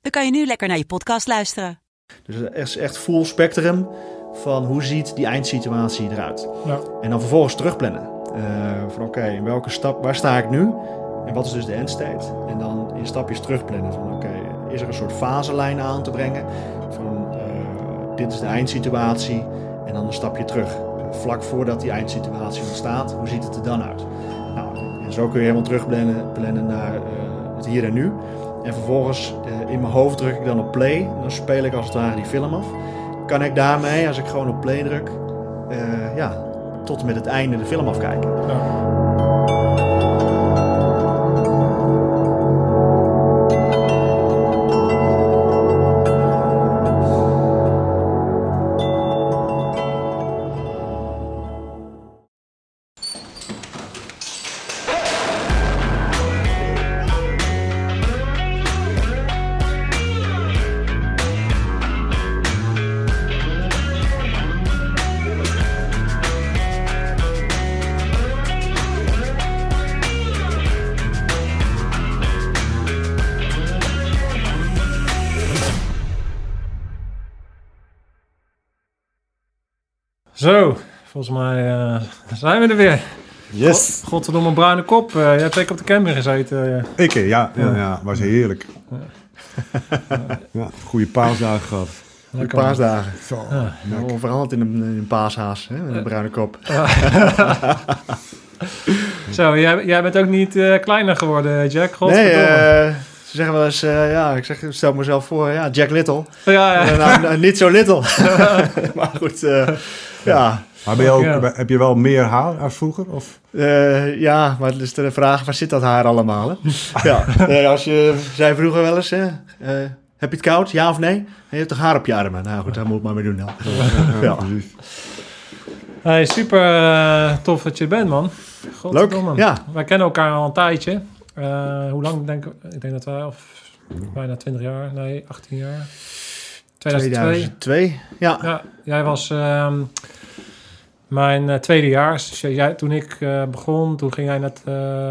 dan kan je nu lekker naar je podcast luisteren. Dus het is echt full spectrum van hoe ziet die eindsituatie eruit. Ja. En dan vervolgens terugplannen. Eh, van oké, in welke stap, waar sta ik nu? En wat is dus de endstate? En dan in stapjes terugplannen van oké, is er een soort faselijn aan te brengen? Van eh, dit is de eindsituatie en dan een stapje terug. Vlak voordat die eindsituatie ontstaat, hoe ziet het er dan uit? Nou, en zo kun je helemaal terugplannen plannen naar eh, het hier en nu. En vervolgens eh, in mijn hoofd druk ik dan op play. Dan speel ik als het ware die film af. Kan ik daarmee, als ik gewoon op play druk, eh, ja, tot en met het einde de film afkijken. Volgens mij eh, zijn we er weer. Yes. Godverdomme bruine kop. Eh, jij hebt zeker op de camping gezeten. eh. Ik, ja, ja, ja, was heerlijk. Ja, goede paasdagen gehad. Goeie paasdagen. Zo. Ja. Veranderd in een, in een paashaas, hè, met een bruine kop. Zo, jij, jij bent ook niet eh, kleiner geworden, Jack. Nee, ze zeggen wel eens, eh, ja, ik zeg, stel mezelf voor, ja, Jack Little. ja, ja. Nou, nou, niet zo little. maar goed, eh, ja. Maar ben je ook, Ja. heb je wel meer haar als vroeger? Of? Eh, ja, maar het is de vraag, waar zit dat haar allemaal? Hè? ja, nee, als je zei vroeger wel eens, hè, eh, heb je het koud, ja of nee? En je hebt toch haar op je armen? Nou goed, daar moet ik maar mee doen dan. Ja. precies. Hey, super eh, tof dat je er bent, man. Leuk, ja. Wij kennen elkaar al een tijdje. Eh, hoe lang denk ik? Ik denk dat wij of bijna 20 jaar, nee, 18 jaar. 2002. 2002, ja. Ja, jij was ehm, mijn eh, tweede jaar. Dus jij, toen ik eh, begon, toen ging jij net eh,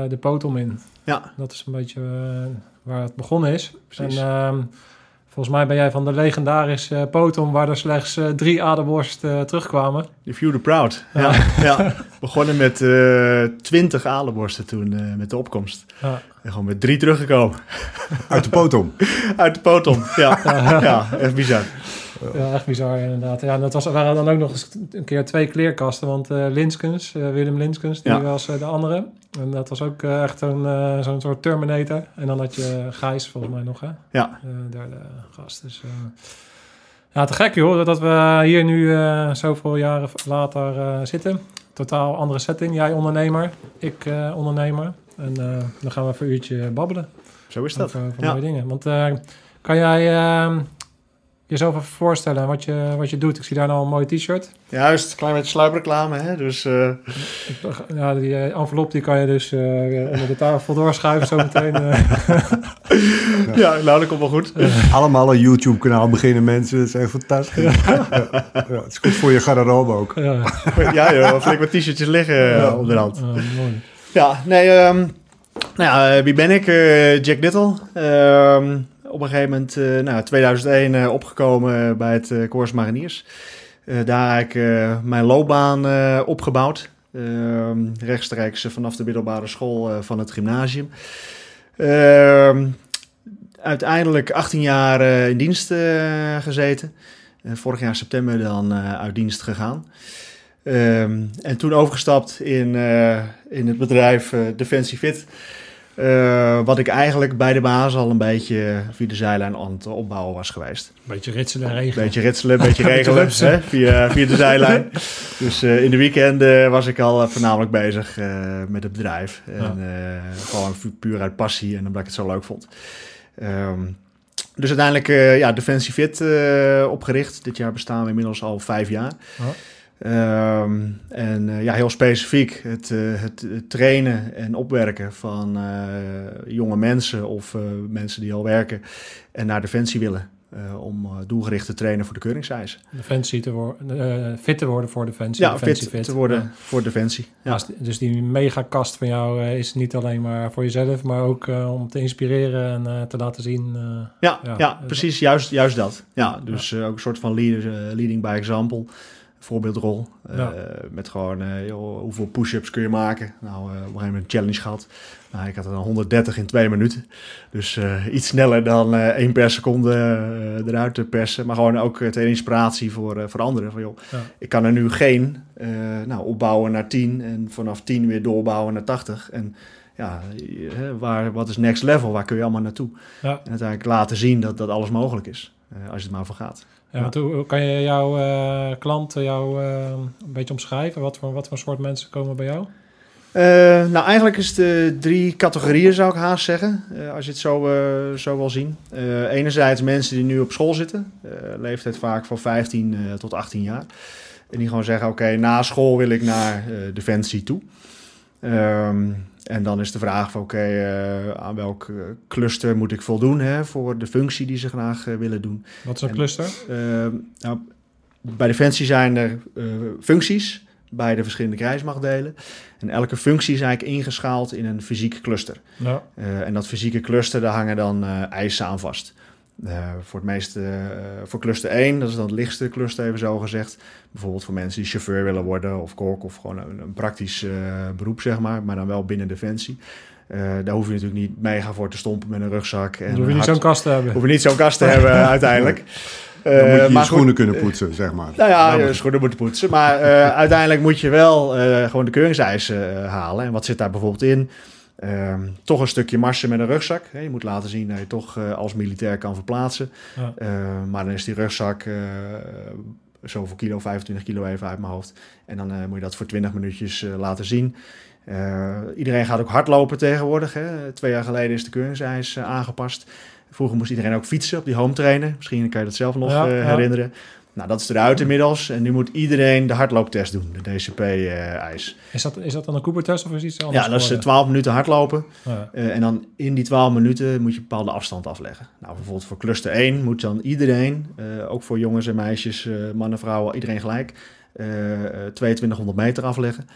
de potom in. Ja, Dat is een beetje waar het begonnen is. Precies. En ehm, volgens mij ben jij van de legendarische potom... waar er slechts drie aderworst eh, terugkwamen. The Few the Proud. Ja. Ja, Begonnen met eh 20 alenborsten toen eh, met de opkomst. Ja. En gewoon met drie teruggekomen. Uit de potom. Uit de potom. Ja, ja echt bizar. Ja, echt bizar inderdaad. Ja, en dat was, waren dan ook nog eens een keer twee kleerkasten. Want eh Linskens, eh, Willem Linskens, die Ja. was eh, de andere. En dat was ook echt eh, zo'n soort Terminator. En dan had je Gijs volgens mij nog, hè? Ja, de derde gast. Dus, ja, te gek joh, dat we hier nu zoveel jaren later zitten. Totaal andere setting. Jij ondernemer, ik ondernemer. En dan gaan we even een uurtje babbelen zo is dat. over, over Ja. mooie dingen. Want kan jij eh, jezelf even voorstellen wat je, wat je doet? Ik zie daar nou een mooi t-shirt. Juist, klein beetje sluipreclame. Hè? Dus eh, Ja, die eh, envelop die kan je dus eh, onder de tafel doorschuiven zo meteen. eh. ja, nou dat komt wel goed. Allemaal een YouTube-kanaal beginnen mensen. Dat is echt fantastisch. Ja. Ja, het is goed voor je garderobe ook. ja, Ja joh, flink wat t-shirtjes liggen op de hand. Ah, mooi. Ja, nee, ehm, nou ja, wie ben ik? Eh, Jack Little. Ehm, op een gegeven moment, eh nou, 2001 eh, opgekomen bij het Corps Mariniers. Daar heb ik mijn loopbaan opgebouwd. Rechtstreeks vanaf de middelbare school van het gymnasium. Ehm, uiteindelijk 18 jaar in dienst gezeten. Vorig jaar september dan uit dienst gegaan. Ehm, en toen overgestapt in, in het bedrijf Defensie Fit. Eh, wat ik eigenlijk bij de baas al een beetje via de zijlijn aan het opbouwen was geweest. Beetje ritselen en Een regelen. beetje ritselen, een beetje regelen hè, via, via de zijlijn. Dus eh, in de weekenden was ik al eh, voornamelijk bezig eh, met het bedrijf. En eh, gewoon pu- puur uit passie en omdat ik het zo leuk vond. Ehm, Dus uiteindelijk ja, Defensie Fit opgericht. Dit jaar bestaan we inmiddels al vijf jaar. Ehm, en uh, ja, heel specifiek het, het, trainen en opwerken van jonge mensen of mensen die al werken en naar Defensie willen. Om doelgericht te trainen voor de keuringseisen. Defensie te worden, fit te worden voor Defensie. Ja, defensie fit, fit, te worden ja. voor Defensie. Ja. Dus, dus die megakast van jou is niet alleen maar voor jezelf, maar ook om te inspireren en te laten zien. ja, ja, ja, precies, juist, juist dat. Ja, dus ook een soort van leader, leading by example voorbeeldrol. Ja. Uh, met gewoon, uh, joh, hoeveel push-ups kun je maken? Nou, uh, op een gegeven moment een challenge gehad. Nou, ik had er dan 130 in twee minuten. Dus iets sneller dan één per seconde eruit te persen. Maar gewoon ook ter inspiratie voor, voor anderen. Van, joh, ja. Ik kan er nu geen nou, opbouwen naar 10 en vanaf 10 weer doorbouwen naar 80. En ja, waar, wat is next level? Waar kun je allemaal naartoe? Ja. En uiteindelijk laten zien dat dat alles mogelijk is. als je het maar voor gaat. Ja, want hoe kan je jouw uh, klanten jou uh, een beetje omschrijven? Wat voor, wat voor soort mensen komen bij jou? Uh, nou, eigenlijk is het de drie categorieën, zou ik haast zeggen. als je het zo, zo wil zien. enerzijds mensen die nu op school zitten. leeftijd vaak van 15 tot 18 jaar. En die gewoon zeggen, oké, na school wil ik naar Defensie toe. Um, en dan is de vraag van oké, uh, aan welk uh, cluster moet ik voldoen hè, voor de functie die ze graag uh, willen doen. Wat is een en, cluster? nou, bij Defensie zijn er functies bij de verschillende krijgsmachtdelen. En elke functie is eigenlijk ingeschaald in een fysiek cluster. Ja. en dat fysieke cluster, daar hangen dan eisen aan vast. Uh, voor het meeste, uh, voor cluster 1, dat is dan het lichtste cluster, even zo gezegd. Bijvoorbeeld voor mensen die chauffeur willen worden of kok of gewoon een, een praktisch uh, beroep, zeg maar, maar dan wel binnen Defensie. daar hoef je natuurlijk niet mega voor te stompen met een rugzak. En hoef je niet zo'n kast te hebben. Hoef je niet zo'n kast te hebben, uiteindelijk. Dan moet je je schoenen goed, kunnen poetsen, zeg maar. Nou ja, je schoenen moeten poetsen. Maar uiteindelijk moet je wel gewoon de keuringseisen halen. En wat zit daar bijvoorbeeld in? Um, toch een stukje marsen met een rugzak. Je moet laten zien dat je toch uh, als militair kan verplaatsen. Ja. Uh, maar dan is die rugzak uh, zoveel kilo, 25 kilo even uit mijn hoofd. En dan moet je dat voor 20 minuutjes laten zien. iedereen gaat ook hardlopen tegenwoordig. Hè. Twee jaar geleden is de keuringseis aangepast. Vroeger moest iedereen ook fietsen op die home trainer. Misschien kan je dat zelf nog Ja, herinneren. Nou, dat is eruit inmiddels. En nu moet iedereen de hardlooptest doen, de DCP-eis. Is dat, is dat dan een Cooper-test of is iets anders? ja, dat is eh, geworden? 12 minuten hardlopen. Ja. Eh, en dan in die 12 minuten moet je een bepaalde afstand afleggen. Nou, bijvoorbeeld voor cluster 1 moet dan iedereen, eh, ook voor jongens en meisjes, eh, mannen, vrouwen, iedereen gelijk, eh, eh, 2200 meter afleggen.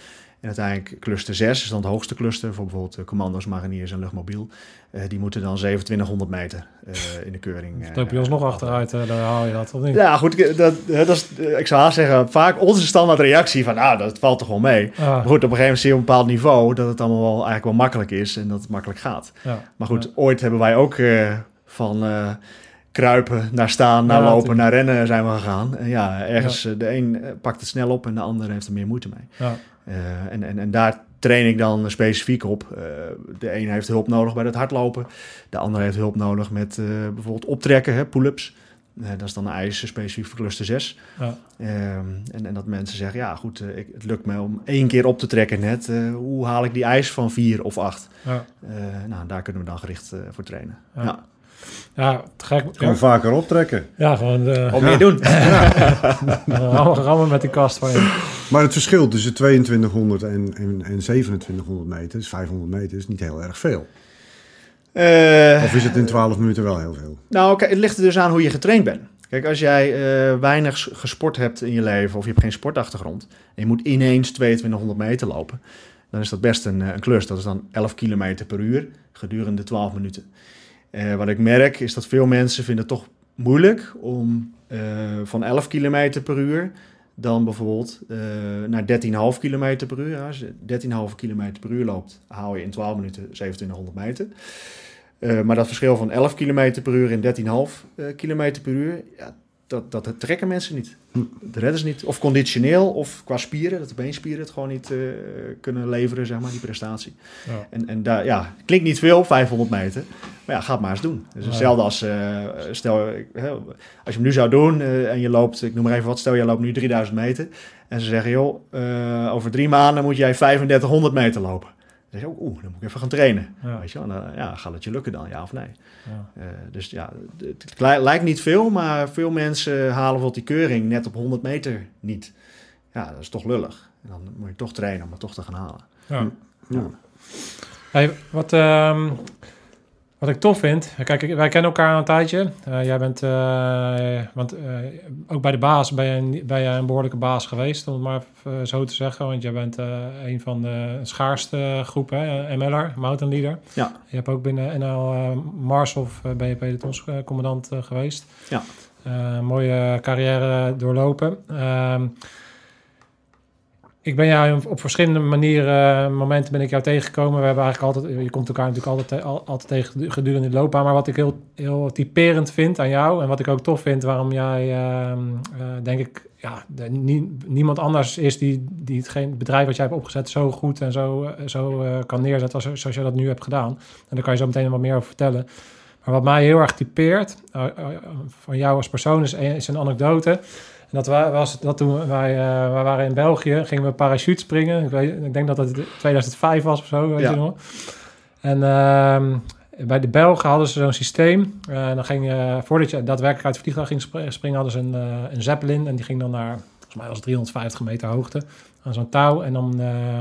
En uiteindelijk cluster 6 is dan het hoogste cluster voor bijvoorbeeld eh, commando's, mariniers en luchtmobiel. Eh, die moeten dan 2700 meter eh, in de keuring. Dan loop je alsnog achteruit, eh, daar haal je dat, of niet? Ja, goed, ik- dat, dat is, ik zou haast zeggen, vaak onze standaard reactie van, nou, dat valt toch wel mee. Ah, Maar goed, op een gegeven moment zie je op een bepaald niveau dat het allemaal wel eigenlijk wel makkelijk is en dat het makkelijk gaat. ja. Maar goed, ooit hebben wij ook van kruipen naar staan, naar Ja, lopen, natuurlijk. naar rennen zijn we gegaan. En ja, ergens, de een pakt het snel op en de ander heeft er meer moeite mee. Ja. Eh, en, en, en daar train ik dan specifiek op. Eh, de een heeft hulp nodig bij het hardlopen. De ander heeft hulp nodig met eh, bijvoorbeeld optrekken, pull-ups. Dat is dan een eis specifiek voor cluster 6. Ja. Ehm, en, en dat mensen zeggen, ja goed, ik, het lukt me om één keer op te trekken net. Hoe haal ik die eis van vier of acht? Ja. Nou, daar kunnen we dan gericht voor trainen. Ja. Ja. Gek. Gewoon Ja, vaker optrekken. ja gewoon de, Om meer doen. rammen, rammen met die kast van je. Maar het verschil tussen 2200 en, en, en 2700 meter, dus 500 meter, is niet heel erg veel. Eh, Of is het in 12 minuten wel heel veel? Nou, kijk, het ligt er dus aan hoe je getraind bent. Kijk, als jij eh, weinig gesport hebt in je leven of je hebt geen sportachtergrond en je moet ineens 2200 meter lopen, dan is dat best een, eh, een klus. Dat is dan 11 kilometer per uur gedurende 12 minuten. Eh, wat ik merk is dat veel mensen vinden het toch moeilijk om eh, van 11 kilometer per uur dan bijvoorbeeld eh, naar 13,5 kilometer per uur. Als je 13,5 kilometer per uur loopt, haal je in 12 minuten 2700 meter. Maar dat verschil van 11 km per uur en 13,5 eh, km per uur, ja, dat, dat trekken mensen niet. Dat redden ze niet. Of conditioneel, of qua spieren, dat de beenspieren het gewoon niet eh, kunnen leveren, zeg maar, die prestatie. Ja. En, en daar, ja, klinkt niet veel, 500 meter. Maar ja, ga het maar eens doen. Dus hetzelfde als, eh, stel, als je hem nu zou doen eh, en je loopt, ik noem maar even wat, stel je loopt nu 3000 meter. En ze zeggen, joh, over drie maanden moet jij 3500 meter lopen. Zeg je ook, oeh, dan moet ik even gaan trainen. Ja. Weet je wel? En, dan, ja, gaat het je lukken dan, ja of nee? Ja. Eh, dus ja, het, het li- lijkt niet veel, maar veel mensen halen bijvoorbeeld die keuring net op 100 meter niet. Ja, dat is toch lullig. En dan moet je toch trainen om het toch te gaan halen. Ja. Ja. Hey, wat, ehm, wat ik tof vind, kijk, wij kennen elkaar al een tijdje. Eh, jij bent, eh, want eh, ook bij de baas ben je, een- ben je een behoorlijke baas geweest, om het maar zo te zeggen. Want jij bent een van de schaarste groepen, hè, MLR, Mountain Leader. Ja. Je hebt ook binnen NL Mars of ben je pelotonscommandant geweest. Ja. Mooie carrière doorlopen. Ehm, ik ben jou op verschillende manieren, momenten ben ik jou tegengekomen. We hebben eigenlijk altijd, je komt elkaar natuurlijk altijd, al, altijd tegen gedurende de loopbaan. Maar wat ik heel, heel typerend vind aan jou en wat ik ook tof vind, waarom jij, uh, uh, denk ik, ja, de, nie, niemand anders is die, die hetgeen bedrijf wat jij hebt opgezet zo goed en zo, zo uh, kan neerzetten als, zoals je dat nu hebt gedaan. En daar kan je zo meteen wat meer over vertellen. Maar wat mij heel erg typeert van jou als persoon is, is een anekdote. Dat was dat toen wij, uh, wij waren in België, gingen we parachute springen. Ik, weet, ik denk dat het 2005 was of zo, weet Ja. je nog. En uh, bij de Belgen hadden ze zo'n systeem. Uh, en dan ging je, voordat je daadwerkelijk uit het vliegtuig ging springen, hadden ze een, een zeppelin. En die ging dan naar, volgens mij was het 350 meter hoogte, aan zo'n touw. En dan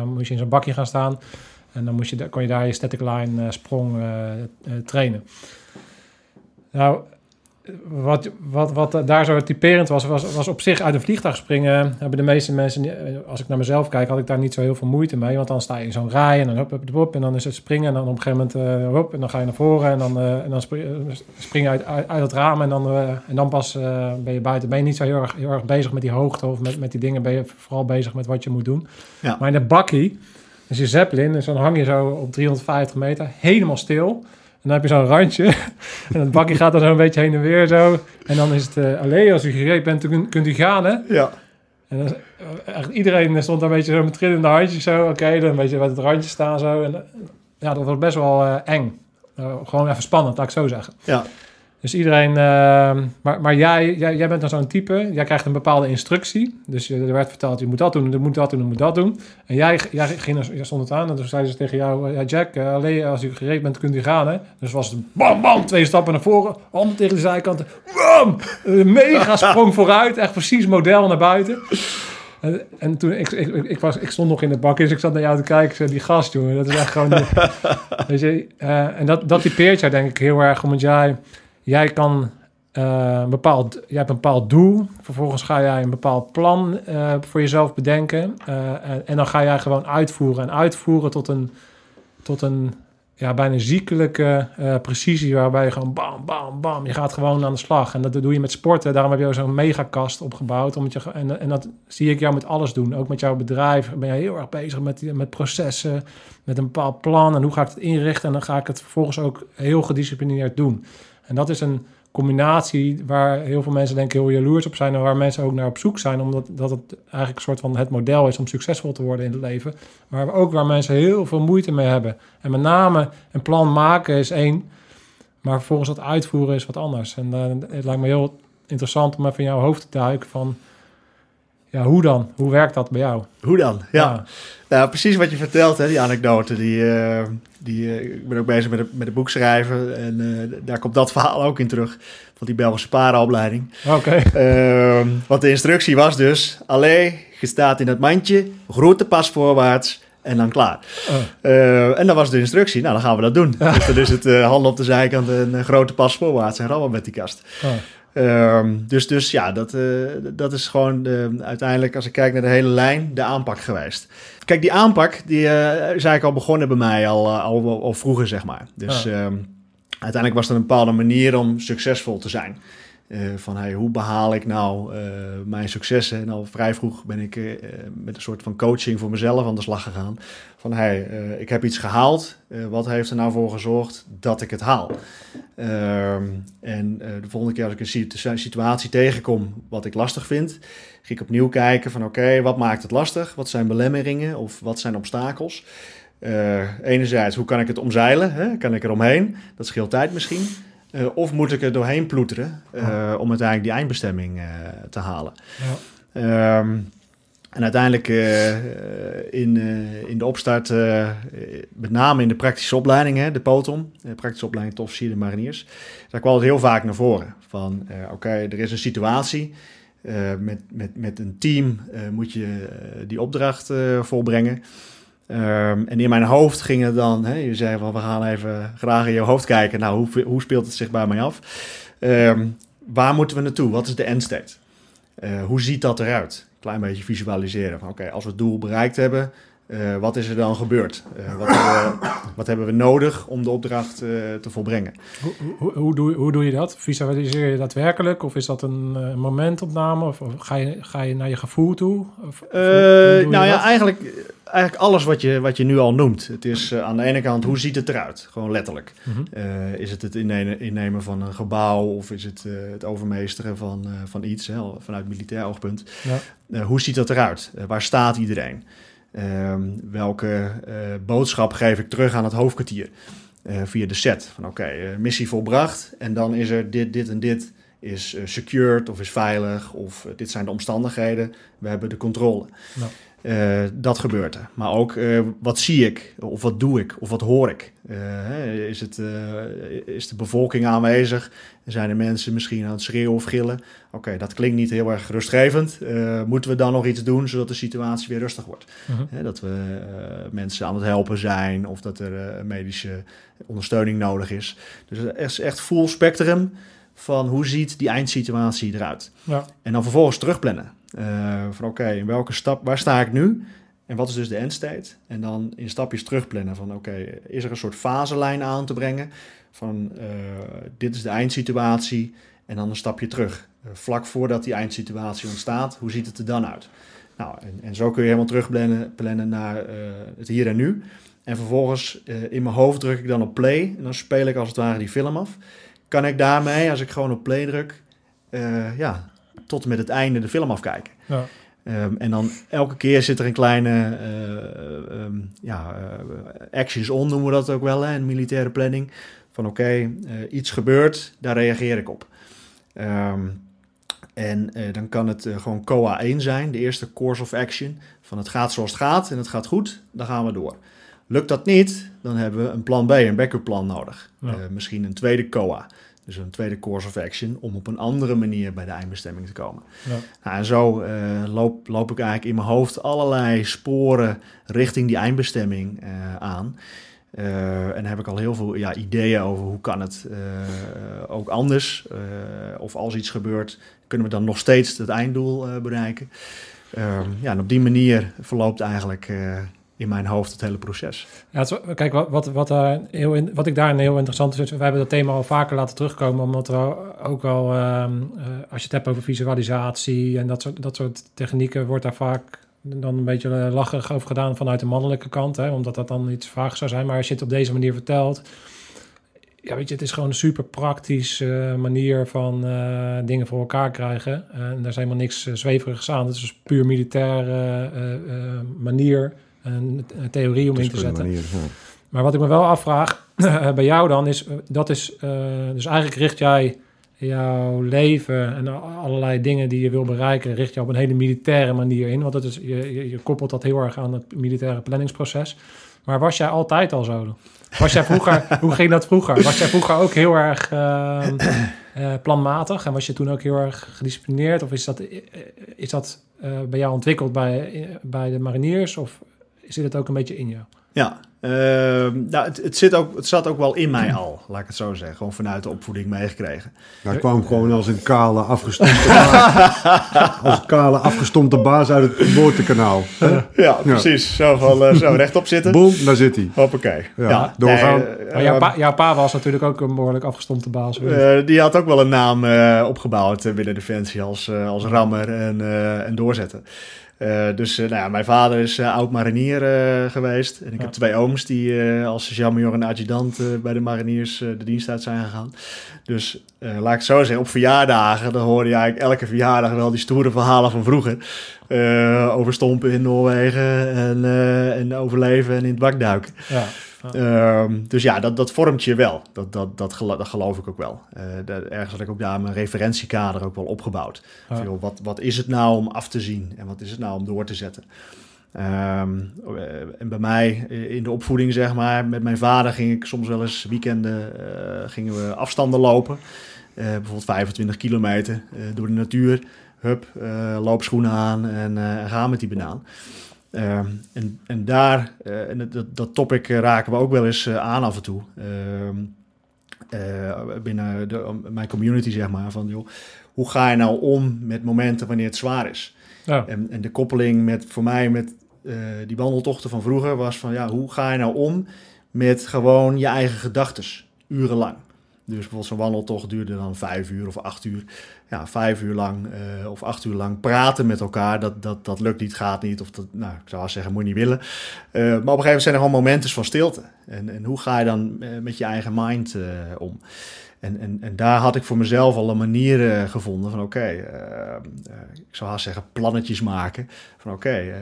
moest je in zo'n bakje gaan staan. En dan moest je, kon je daar je static line sprong trainen. Nou, wat, wat, wat daar zo typerend was, was, was op zich uit een vliegtuig springen. Hebben de meeste mensen, als ik naar mezelf kijk, had ik daar niet zo heel veel moeite mee. Want dan sta je in zo'n rij en dan hop, hop, hop, en dan is het springen. En dan op een gegeven moment uh, hop, en dan ga je naar voren en dan, uh, en dan spring je uit, uit, uit, het raam. En dan, uh, en dan pas ben je buiten. Ben je niet zo heel erg, heel erg bezig met die hoogte of met, met die dingen. Ben je vooral bezig met wat je moet doen. Ja. Maar in de bakkie, dus je zeppelin, dus dan hang je zo op 350 meter helemaal stil. En dan heb je zo'n randje. en het bakje gaat dan zo een beetje heen en weer zo. En dan is het uh, alleen als u gereed bent, dan kunt u gaan, hè? Ja. En dan, uh, echt iedereen stond daar een beetje zo met trillende handjes zo. Oké, okay, dan een beetje bij het randje staan zo. En uh, ja, dat was best wel uh, eng. gewoon even spannend, laat ik zo zeggen. Ja. Dus iedereen... uh, maar maar jij, jij, jij bent dan zo'n type. Jij krijgt een bepaalde instructie. Dus er werd verteld, je moet dat doen, je moet dat doen, je moet dat doen. En jij, jij, ging, jij stond het aan en toen zeiden ze tegen jou... Ja, Jack, uh, alleen als u gereed bent, kunt u gaan, hè? Dus was het bam, bam, twee stappen naar voren. Handen tegen de zijkanten. Bam! Een mega sprong vooruit. Echt precies model naar buiten. En, en toen, ik, ik, ik, was, ik stond nog in het bakje, dus ik zat naar jou te kijken. Ik zei, die gast, jongen, dat is echt gewoon... weet je, uh, en dat, dat typeert jou denk ik heel erg, omdat jij... Jij kan een bepaald, jij hebt een bepaald doel. Vervolgens ga jij een bepaald plan uh, voor jezelf bedenken. En, en, dan ga jij gewoon uitvoeren. En uitvoeren tot een, tot een ja, bijna ziekelijke precisie. Waarbij je gewoon bam, bam, bam. Je gaat gewoon aan de slag. En dat doe je met sporten. Daarom heb je zo'n megakast opgebouwd. Omdat je, en, en dat zie ik jou met alles doen. Ook met jouw bedrijf ben je heel erg bezig met, met processen. Met een bepaald plan. En hoe ga ik het inrichten. En dan ga ik het vervolgens ook heel gedisciplineerd doen. En dat is een combinatie waar heel veel mensen denk ik heel jaloers op zijn en waar mensen ook naar op zoek zijn, omdat dat het eigenlijk een soort van het model is om succesvol te worden in het leven, maar ook waar mensen heel veel moeite mee hebben. En met name een plan maken is één, maar vervolgens dat uitvoeren is wat anders. En uh, het lijkt me heel interessant om even in jouw hoofd te duiken van, ja, hoe dan? Hoe werkt dat bij jou? Hoe dan? Ja. ja. Nou, precies wat je vertelt, hè, die anekdote. Die, uh, die, uh, ik ben ook bezig met, met het boek schrijven. En uh, daar komt dat verhaal ook in terug. Van die Belgische parenopleiding. Oké. Okay. Ehm, want de instructie was dus... Allee, je staat in het mandje. Grote pas voorwaarts. En dan klaar. Oh. en dat was de instructie. Nou, dan gaan we dat doen. dus dan is het handen op de zijkant en een grote pas voorwaarts. En allemaal met die kast. Oh. Um, dus, dus ja, dat, uh, dat is gewoon de, uiteindelijk, als ik kijk naar de hele lijn, de aanpak geweest. Kijk, die aanpak, die uh, is eigenlijk al begonnen bij mij al, al, al, vroeger, zeg maar. Dus Ah. um, uiteindelijk was het een bepaalde manier om succesvol te zijn. Uh, van hey, hoe behaal ik nou uh, mijn successen? En al vrij vroeg ben ik uh, met een soort van coaching voor mezelf aan de slag gegaan. Van hey, ik heb iets gehaald. wat heeft er nou voor gezorgd dat ik het haal? en de volgende keer als ik een situatie tegenkom wat ik lastig vind, ga ik opnieuw kijken van oké, wat maakt het lastig? Wat zijn belemmeringen of wat zijn obstakels? enerzijds, hoe kan ik het omzeilen? Hè? Kan ik er omheen? Dat scheelt tijd misschien. Uh, of moet ik er doorheen ploeteren uh, om uiteindelijk die eindbestemming uh, te halen? Ja. Um, En uiteindelijk eh, in, eh, in de opstart, eh, met name in de praktische opleiding, hè, de POTOM, de praktische opleiding tot officier de mariniers, daar kwam het heel vaak naar voren. Van eh, oké, er is een situatie, eh, met, met, met een team eh, moet je eh, die opdracht eh, volbrengen. Ehm, en in mijn hoofd ging het dan, hè, je zei van we gaan even graag in je hoofd kijken, nou hoe, hoe speelt het zich bij mij af? Ehm, waar moeten we naartoe? Wat is de end state? Eh, hoe ziet dat eruit? Klein beetje visualiseren oké, als we het doel bereikt hebben, eh, wat is er dan gebeurd? Eh, wat, hebben we, wat hebben we nodig om de opdracht te volbrengen? Hoe, hoe, hoe, doe, hoe doe je dat? Visualiseer je daadwerkelijk? Of is dat een momentopname? Of, of ga, je, ga je naar je gevoel toe? Of, nou ja, eigenlijk, eigenlijk alles wat je, wat je nu al noemt. Het is eh, aan de ene kant, hoe ziet het eruit? Gewoon letterlijk. Mhm. Eh, is het het innemen, innemen van een gebouw of is het eh, het overmeesteren van, van iets hè, vanuit militair oogpunt? Ja. Hoe ziet dat eruit? Waar staat iedereen? Ehm, welke boodschap geef ik terug aan het hoofdkwartier via de set? Van oké, missie volbracht en dan is er dit, dit en dit is secured of is veilig of dit zijn de omstandigheden. We hebben de controle. Ja. Eh, dat gebeurt er. Maar ook eh, wat zie ik of wat doe ik of wat hoor ik? Eh, is, het, is de bevolking aanwezig? Zijn er mensen misschien aan het schreeuwen of gillen? Oké, dat klinkt niet heel erg rustgevend. Moeten we dan nog iets doen zodat de situatie weer rustig wordt? Mhm. Dat we mensen aan het helpen zijn of dat er medische ondersteuning nodig is. Dus het is echt full spectrum van hoe ziet die eindsituatie eruit. Ja. En dan vervolgens terugplannen. Eh, van oké, in welke stap, waar sta ik nu? En wat is dus de endstate? En dan in stapjes terugplannen van oké, is er een soort faselijn aan te brengen? Van eh, dit is de eindsituatie en dan een stapje terug. Eh, vlak voordat die eindsituatie ontstaat, hoe ziet het er dan uit? Nou, en, en zo kun je helemaal terugplannen plannen naar het hier en nu. En vervolgens in mijn hoofd druk ik dan op play en dan speel ik als het ware die film af. Kan ik daarmee, als ik gewoon op play druk, ja, tot en met het einde de film afkijken. Ja. Ehm, en dan elke keer zit er een kleine eh, ehm, ja, eh, actions on, noemen we dat ook wel, hè, in militaire planning. Van oké, eh, iets gebeurt, daar reageer ik op. Ehm, en dan kan het gewoon COA 1 zijn, de eerste course of action. Van het gaat zoals het gaat en het gaat goed, dan gaan we door. Lukt dat niet, dan hebben we een plan B, een backup plan nodig. Ja. Misschien een tweede COA, dus een tweede course of action, om op een andere manier bij de eindbestemming te komen. Ja. Nou, en zo eh, loop, loop ik eigenlijk in mijn hoofd allerlei sporen richting die eindbestemming eh, aan. Eh, en heb ik al heel veel ja, ideeën over hoe kan het ook anders. of als iets gebeurt, kunnen we dan nog steeds het einddoel bereiken. Ehm, ja, en op die manier verloopt eigenlijk in mijn hoofd het hele proces. Ja, kijk, wat, wat, wat, daar heel in, wat ik daar heel interessant vind, we hebben dat thema al vaker laten terugkomen, omdat we ook wel, ehm, eh, als je het hebt over visualisatie en dat soort, dat soort technieken, wordt daar vaak dan een beetje eh, lacherig over gedaan vanuit de mannelijke kant, hè, omdat dat dan iets vaag zou zijn. Maar als je het op deze manier vertelt, ja, weet je, het is gewoon een super praktische manier van dingen voor elkaar krijgen. En daar is helemaal niks zweverigs aan. Het is dus puur militaire manier, een, een theorie om in te zetten. Manier, ja. Maar wat ik me wel afvraag bij jou dan is, eh, dat is, eh, dus eigenlijk richt jij jouw leven en allerlei dingen die je wil bereiken, richt je op een hele militaire manier in. Want dat is, je, je, je koppelt dat heel erg aan het militaire planningsproces. Maar was jij altijd al zo? Was jij vroeger, hoe ging dat vroeger? Was jij vroeger ook heel erg ehm, eh, planmatig en was je toen ook heel erg gedisciplineerd? Of is dat, eh, is dat eh, bij jou ontwikkeld bij, bij de mariniers of zit het ook een beetje in jou? Ja, ehm, nou, het, het, zit ook, het zat ook wel in mij al, laat ik het zo zeggen. Gewoon vanuit de opvoeding meegekregen. Hij kwam gewoon als een kale, afgestompte baas. als een kale, afgestompte baas uit het geboortekanaal. hè? Ja, precies. Zo, van, eh, zo rechtop zitten. Boom, daar zit hij. Hoppakee. Ja, doorgaan. nee, Maar jouw, eh, pa, jouw pa was natuurlijk ook een behoorlijk afgestompte baas. Eh, die had ook wel een naam eh, opgebouwd binnen Defensie als, eh, als rammer en, eh, en doorzetter. Eh, dus eh, nou ja, mijn vader is eh, oud marinier geweest. En ik Ja. heb twee ooms die als sergeant-major en adjudant bij de mariniers de dienst uit zijn gegaan. Dus laat ik het zo zeggen, op verjaardagen, dan hoorde je eigenlijk elke verjaardag wel die stoere verhalen van vroeger. Over stompen in Noorwegen en, en overleven en in het bak duiken. Ja. Ehm, dus ja, dat, dat vormt je wel. Dat, dat, dat, gelo- dat geloof ik ook wel. Eh, ergens had ik ook daar mijn referentiekader ook wel opgebouwd. Ja. Van, joh, wat, wat is het nou om af te zien en wat is het nou om door te zetten? Ehm, eh, en bij mij eh, in de opvoeding, zeg maar, met mijn vader ging ik soms wel eens weekenden gingen we afstanden lopen. Bijvoorbeeld 25 kilometer door de natuur. Hup, loopschoenen aan en gaan met die banaan. Ehm, en, en daar, eh, en dat- dat, topic eh, raken we ook wel eens eh, aan af en toe. Ehm, eh, binnen de, mijn community, zeg maar. Van, joh, hoe ga je nou om met momenten wanneer het zwaar is? Ja. En, en de koppeling met, voor mij met die wandeltochten van vroeger was van... Ja, hoe ga je nou om met gewoon je eigen gedachtes, urenlang? Dus bijvoorbeeld zo'n wandeltocht duurde dan vijf uur of acht uur. Ja, vijf uur lang eh, of acht uur lang praten met elkaar, dat, dat, dat lukt niet, gaat niet. Of dat, nou, ik zou zeggen, moet je niet willen. Eh, maar op een gegeven moment zijn er gewoon momenten van stilte. En, en hoe ga je dan eh, met je eigen mind om? En, en, en daar had ik voor mezelf al een manier eh, gevonden van oké, eh, eh, ik zou haast zeggen plannetjes maken. Van oké,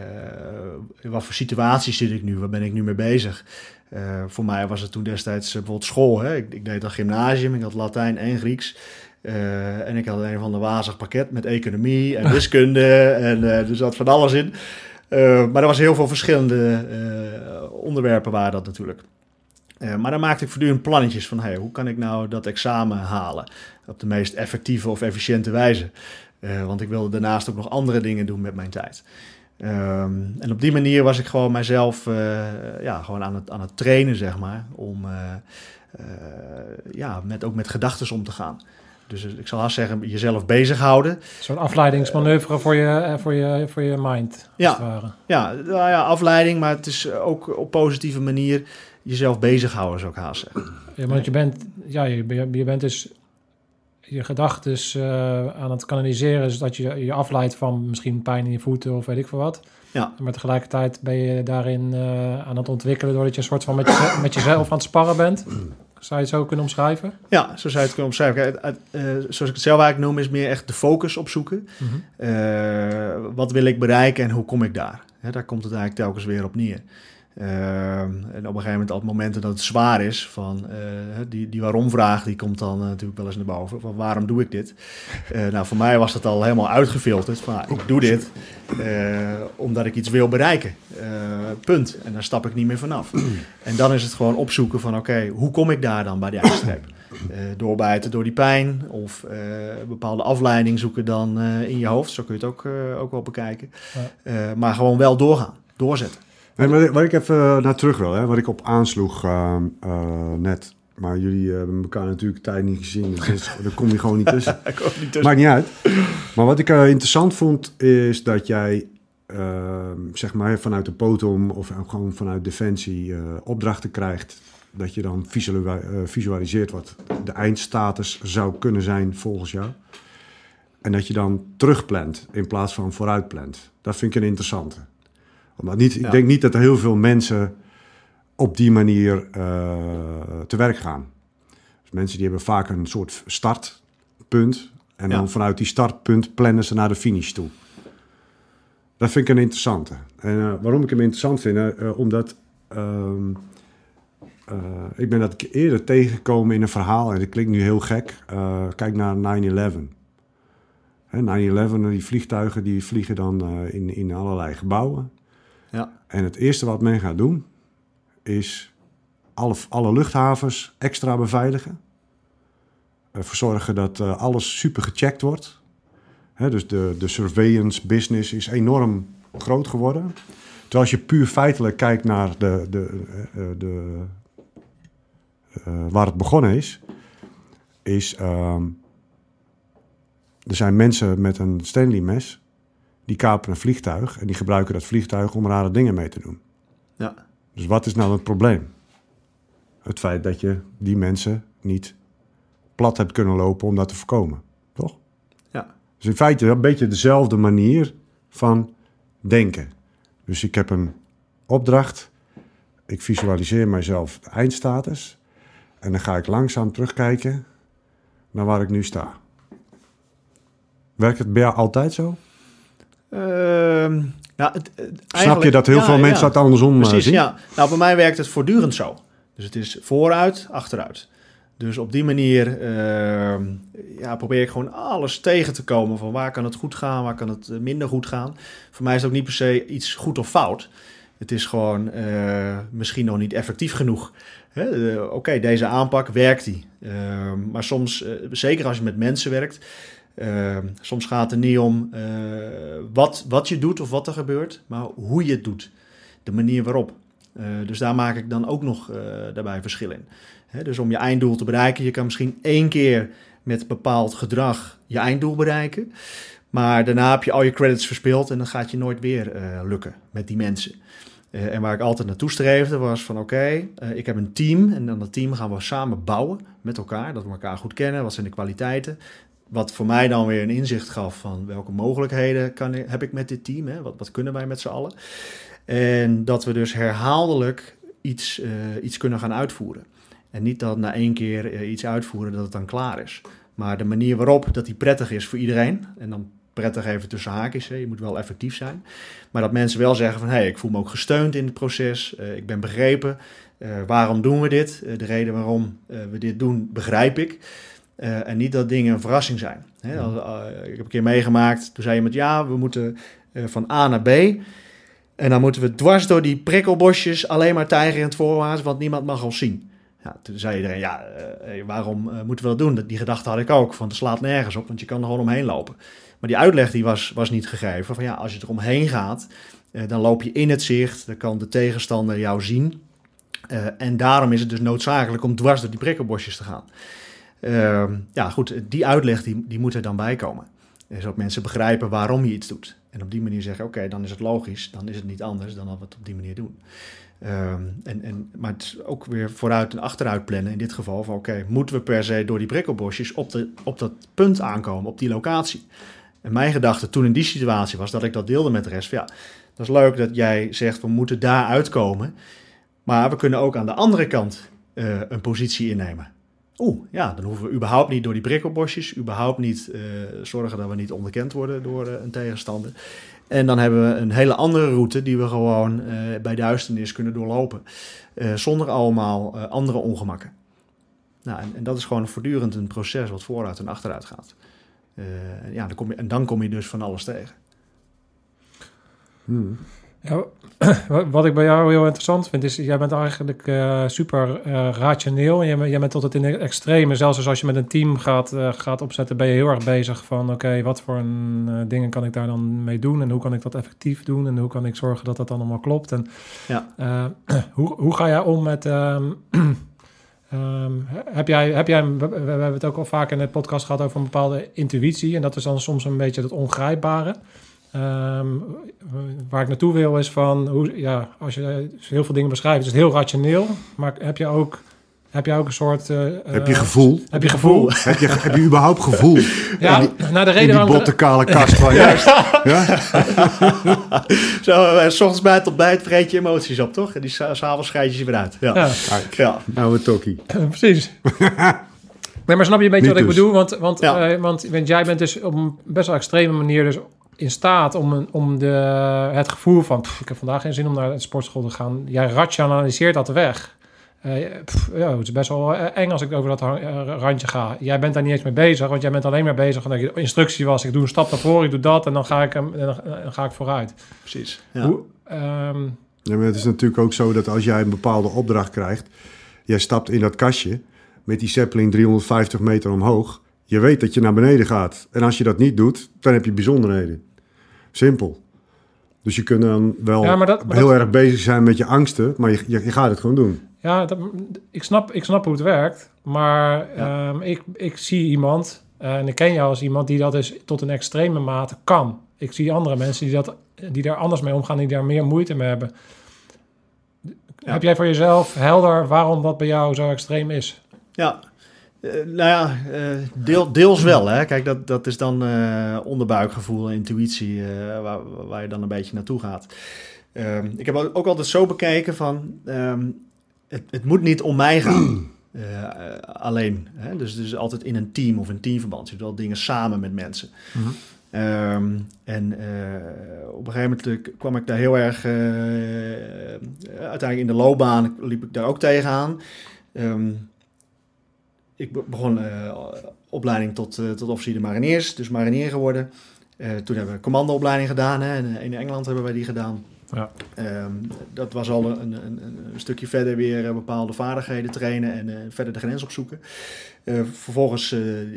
in wat voor situaties zit ik nu? Waar ben ik nu mee bezig? Voor mij was het toen destijds bijvoorbeeld school. Hè? Ik, ik deed dan gymnasium, ik had Latijn en Grieks. En ik had een van de wazig pakket met economie en wiskunde. en er zat van alles in. Maar er was heel veel verschillende onderwerpen waren dat natuurlijk. Eh, maar dan maakte ik voortdurend plannetjes van hey, hoe kan ik nou dat examen halen op de meest effectieve of efficiënte wijze. Eh, want ik wilde daarnaast ook nog andere dingen doen met mijn tijd. Ehm, en op die manier was ik gewoon mijzelf eh, ja, gewoon aan, het, aan het trainen, zeg maar, om ja, met, ook met gedachten om te gaan. Dus ik zal haast zeggen, jezelf bezighouden. Soort afleidingsmanoeuvre voor je, voor je, voor je mind, Ja. als het ware. Ja, nou ja, afleiding, maar het is ook op positieve manier jezelf bezighouden, zou ik haast zeggen. Ja, want je bent, ja, je, je, bent dus je gedachten eh, aan het kanaliseren, zodat je je afleidt van misschien pijn in je voeten of weet ik veel wat. Ja. Maar tegelijkertijd ben je daarin eh, aan het ontwikkelen doordat je een soort van met, je, met jezelf aan het sparren bent. Zou je het zo kunnen omschrijven? Ja, zo zou je het kunnen omschrijven. Kijk, eh, zoals ik het zelf eigenlijk noem, is meer echt de focus opzoeken. Eh, wat wil ik bereiken en hoe kom ik daar? Daar komt het eigenlijk telkens weer op neer. Eh, en op een gegeven moment, op momenten dat het zwaar is, van, eh, die, die waarom-vraag, die komt dan eh, natuurlijk wel eens naar boven. Van waarom doe ik dit? Eh, nou, voor mij was dat al helemaal uitgefilterd. Van, ah, ik doe dit omdat ik iets wil bereiken. Punt. En daar stap ik niet meer vanaf. en dan is het gewoon opzoeken van, oké, hoe kom ik daar dan bij die eindstreep? Doorbijten door die pijn of een bepaalde afleiding zoeken dan in je hoofd. Zo kun je het ook, ook wel bekijken. Maar gewoon wel doorgaan, doorzetten. Nee, maar waar ik even naar terug wil, hè, wat ik op aansloeg eh, eh, net. Maar jullie hebben elkaar natuurlijk tijd niet gezien, dus is- daar kom je gewoon niet tussen. Ik niet tussen. Maakt niet uit. Maar wat ik eh, interessant vond, is dat jij eh, zeg maar vanuit de potom of gewoon vanuit Defensie eh, opdrachten krijgt. Dat je dan visuali- eh, visualiseert wat de eindstatus zou kunnen zijn volgens jou. En dat je dan terugplant in plaats van vooruitplant. Dat vind ik een interessante. Omdat niet, Ja. Ik denk niet dat er heel veel mensen op die manier eh, te werk gaan. Dus mensen die hebben vaak een soort startpunt. En Ja. dan vanuit die startpunt plannen ze naar de finish toe. Dat vind ik een interessante. En eh, waarom ik hem interessant vind? eh, omdat ehm, eh, ik ben dat eerder tegengekomen in een verhaal. En dat klinkt nu heel gek. Kijk naar 9-11. Hè, 9-11, die vliegtuigen die vliegen dan in, in allerlei gebouwen. Ja. En het eerste wat men gaat doen, is alle, alle luchthavens extra beveiligen. Ervoor zorgen dat eh, alles super gecheckt wordt. Dus de, de surveillance business is enorm groot geworden. Terwijl als je puur feitelijk kijkt naar de, de, eh, eh, de, waar het begonnen is, is ehm, er zijn mensen met een Stanley mes die kapen een vliegtuig en die gebruiken dat vliegtuig om rare dingen mee te doen. Ja. Dus wat is nou het probleem? Het feit dat je die mensen niet plat hebt kunnen lopen om dat te voorkomen, toch? Ja. Dus in feite een beetje dezelfde manier van denken. Dus ik heb een opdracht, ik visualiseer mijzelf de eindstatus en dan ga ik langzaam terugkijken naar waar ik nu sta. Werkt het bij jou altijd zo? Ehm, nou, het, het- Snap je dat heel ja, veel mensen dat andersom eh, Precies, zien? ja. Nou, bij mij werkt het voortdurend zo. Dus het is vooruit, achteruit. Dus op die manier ehm, ja, probeer ik gewoon alles tegen te komen. Van waar kan het goed gaan, waar kan het eh, minder goed gaan. Voor mij is het ook niet per se iets goed of fout. Het is gewoon eh, misschien nog niet effectief genoeg. Oké, deze aanpak werkt die. Ehm, maar soms, zeker als je met mensen werkt, ehm, soms gaat het niet om eh, wat, wat je doet of wat er gebeurt, maar hoe je het doet. De manier waarop. Eh, dus daar maak ik dan ook nog eh, daarbij verschil in. Dus om je einddoel te bereiken, je kan misschien één keer met bepaald gedrag je einddoel bereiken. Maar daarna heb je al je credits verspeeld en dan gaat je nooit weer lukken met die mensen. En waar ik altijd naartoe streefde was van oké, ik heb een team en dan dat team gaan we samen bouwen met elkaar. Dat we elkaar goed kennen, wat zijn de kwaliteiten. Wat voor mij dan weer een inzicht gaf van welke mogelijkheden kan, heb ik met dit team. Hè? Wat, wat kunnen wij met z'n allen. En dat we dus herhaaldelijk iets, eh, iets kunnen gaan uitvoeren. En niet dat na één keer eh, iets uitvoeren dat het dan klaar is. Maar de manier waarop dat die prettig is voor iedereen. En dan prettig even tussen haakjes. Hè. Je moet wel effectief zijn. Maar dat mensen wel zeggen van... hé, hey, ik voel me ook gesteund in het proces. eh, ik ben begrepen. Waarom doen we dit? De reden waarom we dit doen, begrijp ik. Eh, en niet dat dingen een verrassing zijn. Als, eh, ik heb een keer meegemaakt, toen zei iemand... ja, we moeten eh, van A naar B... en dan moeten we dwars door die prikkelbosjes... alleen maar tijgerend voorwaarts, want niemand mag ons zien. Ja, toen zei iedereen, ja, waarom moeten we dat doen? Die gedachte had ik ook, van het slaat nergens op... want je kan er gewoon omheen lopen. Maar die uitleg die was, was niet gegeven. Van ja, als je er omheen gaat, dan loop je in het zicht. Dan kan de tegenstander jou zien. En daarom is het dus noodzakelijk om dwars door die prikkelbosjes te gaan. Ehm, ja, goed, die uitleg die, die moet er dan bij komen. Zodat mensen begrijpen waarom je iets doet. En op die manier zeggen, oké, dan is het logisch. Dan is het niet anders dan dat we het op die manier doen. Ehm, en, en, maar het is ook weer vooruit en achteruit plannen. In dit geval van, oké, moeten we per se door die prikkelbosjes op, de, op dat punt aankomen, op die locatie? En mijn gedachte toen in die situatie was dat ik dat deelde met de rest. Van, ja, dat is leuk dat jij zegt, we moeten daar uitkomen. Maar we kunnen ook aan de andere kant eh, een positie innemen. Oeh, ja, dan hoeven we überhaupt niet door die prikkelbosjes. Überhaupt niet eh, zorgen dat we niet onderkend worden door eh, een tegenstander. En dan hebben we een hele andere route die we gewoon eh, bij duisternis kunnen doorlopen. zonder allemaal andere ongemakken. Nou, en, en dat is gewoon voortdurend een proces wat vooruit en achteruit gaat. Ja, dan kom je, en dan kom je dus van alles tegen. Hmm. Ja, wa- wat ik bij jou heel interessant vind, is jij bent eigenlijk eh, super eh, rationeel. En jij, bent- jij bent tot het in het extreme. Zelfs dus als je met een team gaat, eh, gaat opzetten, ben je heel erg bezig van... oké, wat voor een, dingen kan ik daar dan mee doen? En hoe kan ik dat effectief doen? En hoe kan ik zorgen dat dat dan allemaal klopt? En Ja. hoe, hoe ga jij om met... ehm, ehm, heb jij, heb jij, we, we hebben het ook al vaak in de podcast gehad over een bepaalde intuïtie. En dat is dan soms een beetje het ongrijpbare. Ehm, waar ik naartoe wil is van, hoe, ja, als je heel veel dingen beschrijft, is het heel rationeel. Maar heb je ook, heb je ook een soort... eh, Heb je gevoel? Heb je gevoel? heb, je, heb je überhaupt gevoel? Ja, in nou de reden die waarom... botte kale kast van je. Ja? Zo, eh, s ochtends bij het ontbijt vreet je emoties op, toch? En die s- s'avonds scheid je ze weer uit. Ja, Ja, ja. Nou, een tokkie. precies. Nee, maar snap je een beetje Niet wat ik dus. bedoel? Want, want, Ja. eh, want, want jij bent dus op een best wel extreme manier dus in staat om, een, om de, het gevoel van... "Pff, ik heb vandaag geen zin om naar de sportschool te gaan. Jij rationaliseert dat weg. Eh, pff, ja, het is best wel eh, eng als ik over dat eh, randje ga. Jij bent daar niet eens mee bezig, want jij bent alleen maar bezig... van dat je instructie was, ik doe een stap naar voren, ik doe dat... en dan ga ik, hem, en dan, dan ga ik vooruit. precies. Ja. Hoe, ehm, Ja, maar het is natuurlijk ook zo dat als jij een bepaalde opdracht krijgt... jij stapt in dat kastje met die Zeppelin 350 meter omhoog... je weet dat je naar beneden gaat. En als je dat niet doet, dan heb je bijzonderheden. Simpel. Dus je kunt dan wel Ja, maar dat- maar heel dat- erg bezig zijn met je angsten... maar je, je, je gaat het gewoon doen. Ja, dat, ik, snap, ik snap hoe het werkt. Maar Ja. ehm, ik, ik zie iemand, eh, en ik ken jou als iemand die dat dus tot een extreme mate kan. Ik zie andere mensen die, dat, die daar anders mee omgaan, die daar meer moeite mee hebben. Ja. Heb jij voor jezelf helder waarom dat bij jou zo extreem is? Ja, Eh, nou ja, eh, deel, deels wel. Hè. Kijk, dat, dat is dan eh, onderbuikgevoel intuïtie waar, waar je dan een beetje naartoe gaat. Ehm, ik heb ook altijd zo bekeken van, ehm, het, het moet niet om mij gaan. alleen. Hè? Dus, dus altijd in een team of een teamverband. Je doet wel dingen samen met mensen. Mhm. Ehm, en op een gegeven moment kwam ik daar heel erg... uiteindelijk in de loopbaan liep ik daar ook tegenaan. Ehm, ik be- begon eh, opleiding tot, eh, tot officier de mariniers, dus marinier geworden. Eh, toen hebben we commandoopleiding gedaan. Hè, en in Engeland hebben wij die gedaan. Ja. Ehm, dat was al een, een, een, stukje verder weer bepaalde vaardigheden trainen en verder de grens opzoeken. Vervolgens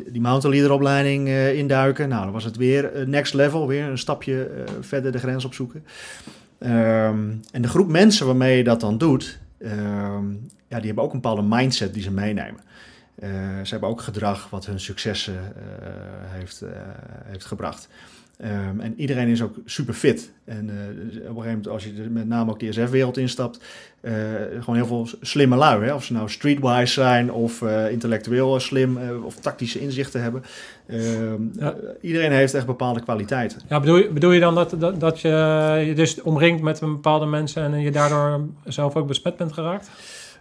die mountain leader opleiding induiken. Nou, dan was het weer next level, weer een stapje verder de grens opzoeken. Ehm, en de groep mensen waarmee je dat dan doet, ehm, ja, die hebben ook een bepaalde mindset die ze meenemen. Eh, ze hebben ook gedrag wat hun successen eh, heeft, eh, heeft gebracht. Ehm, en iedereen is ook super fit. En op een gegeven moment, als je met name ook de SF-wereld instapt, gewoon heel veel slimme lui. Hè? Of ze nou streetwise zijn, of intellectueel slim, of tactische inzichten hebben. Ehm, Ja. iedereen heeft echt bepaalde kwaliteiten. Ja, bedoel, je, bedoel je dan dat, dat, dat je je dus omringt met een bepaalde mensen en je daardoor zelf ook besmet bent geraakt?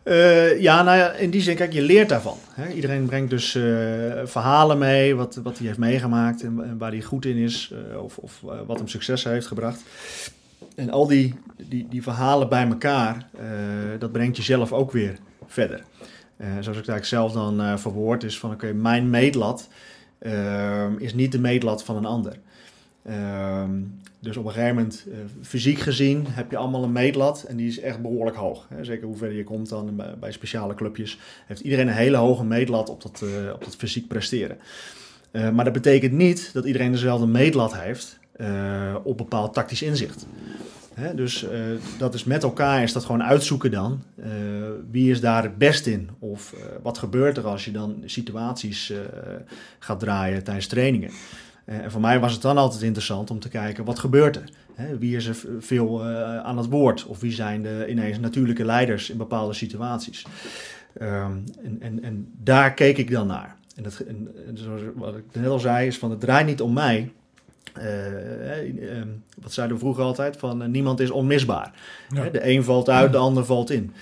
Eh, ja, nou in die zin, kijk, je leert daarvan. Hè? Iedereen brengt dus eh, verhalen mee, wat, wat hij heeft meegemaakt en, waar hij goed in is, eh, of, of wat hem succes heeft gebracht. En al die, die, die verhalen bij elkaar, dat brengt jezelf ook weer verder. Zoals ik het eigenlijk zelf dan verwoord, is van oké, mijn meetlat is niet de meetlat van een ander. Ehm, dus op een gegeven moment, eh, fysiek gezien, heb je allemaal een meetlat en die is echt behoorlijk hoog. Hè? Zeker hoe verder je komt dan bij, speciale clubjes, heeft iedereen een hele hoge meetlat op dat, eh, op dat fysiek presteren. Eh, maar dat betekent niet dat iedereen dezelfde meetlat heeft op bepaald tactisch inzicht. Hè? Dus dat is met elkaar is dat gewoon uitzoeken dan. wie is daar het best in? Of wat gebeurt er als je dan situaties gaat draaien tijdens trainingen? Eh, en voor mij was het dan altijd interessant om te kijken, wat gebeurt er? Hè, wie is er veel eh, aan het woord? Of wie zijn de ineens natuurlijke leiders in bepaalde situaties? Ehm, en, en, en daar keek ik dan naar. En, dat, en, zoals wat ik net al zei, is van het draait niet om mij. Eh, eh, ehm, wat zeiden we vroeger altijd? Van niemand is onmisbaar. Ja. De een valt uit, de ander valt in.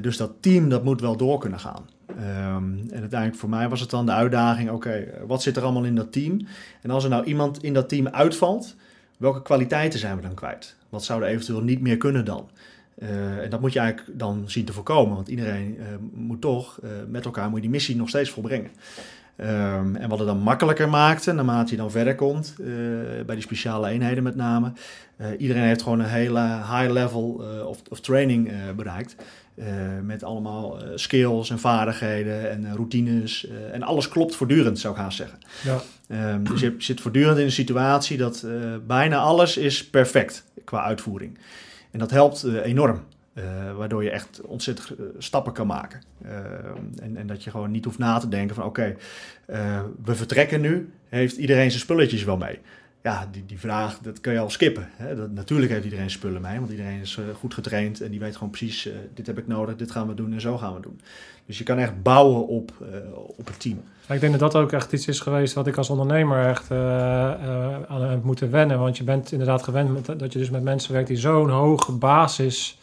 Dus dat team dat moet wel door kunnen gaan. Ehm, en uiteindelijk voor mij was het dan de uitdaging: oké, wat zit er allemaal in dat team? En als er nou iemand in dat team uitvalt, welke kwaliteiten zijn we dan kwijt? Wat zou er eventueel niet meer kunnen dan? Eh, en dat moet je eigenlijk dan zien te voorkomen, want iedereen eh, moet toch eh, met elkaar moet die missie nog steeds volbrengen. Ehm, en wat het dan makkelijker maakte, naarmate je dan verder komt, eh, bij die speciale eenheden met name, eh, iedereen heeft gewoon een hele high level eh, of, of training bereikt. met allemaal skills en vaardigheden en routines. en alles klopt voortdurend, zou ik haast zeggen. Ja. Ehm, dus je zit voortdurend in een situatie dat bijna alles is perfect qua uitvoering. En dat helpt enorm. Eh, waardoor je echt ontzettend eh, stappen kan maken. Ehm, en, en dat je gewoon niet hoeft na te denken van oké, eh, we vertrekken nu. Heeft iedereen zijn spulletjes wel mee? Ja, die, die vraag, dat kun je al skippen. Hè? Dat, natuurlijk heeft iedereen spullen mee, want iedereen is eh, goed getraind en die weet gewoon precies, eh, dit heb ik nodig, dit gaan we doen en zo gaan we doen. Dus je kan echt bouwen op, eh, op het team. Ik denk dat dat ook echt iets is geweest wat ik als ondernemer echt eh, eh, aan moeten wennen. Want je bent inderdaad gewend met, dat je dus met mensen werkt die zo'n hoge basis,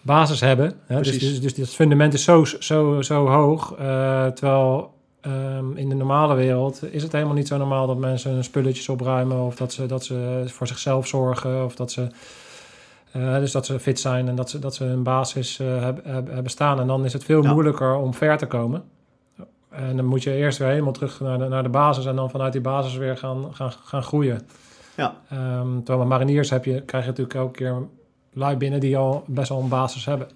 basis hebben. Hè? Dus, dus, dus dat fundament is zo, zo, zo hoog. eh, terwijl ehm, in de normale wereld is het helemaal niet zo normaal dat mensen hun spulletjes opruimen. Of dat ze, dat ze voor zichzelf zorgen. Of dat ze, eh, dus dat ze fit zijn en dat ze, dat ze hun basis eh, hebben, hebben, staan. En dan is het veel Ja. moeilijker om ver te komen. En dan moet je eerst weer helemaal terug naar de, naar de basis en dan vanuit die basis weer gaan, gaan, gaan groeien. Ja. Ehm, terwijl met mariniers heb je, krijg je natuurlijk elke keer lui binnen die al best wel een basis hebben.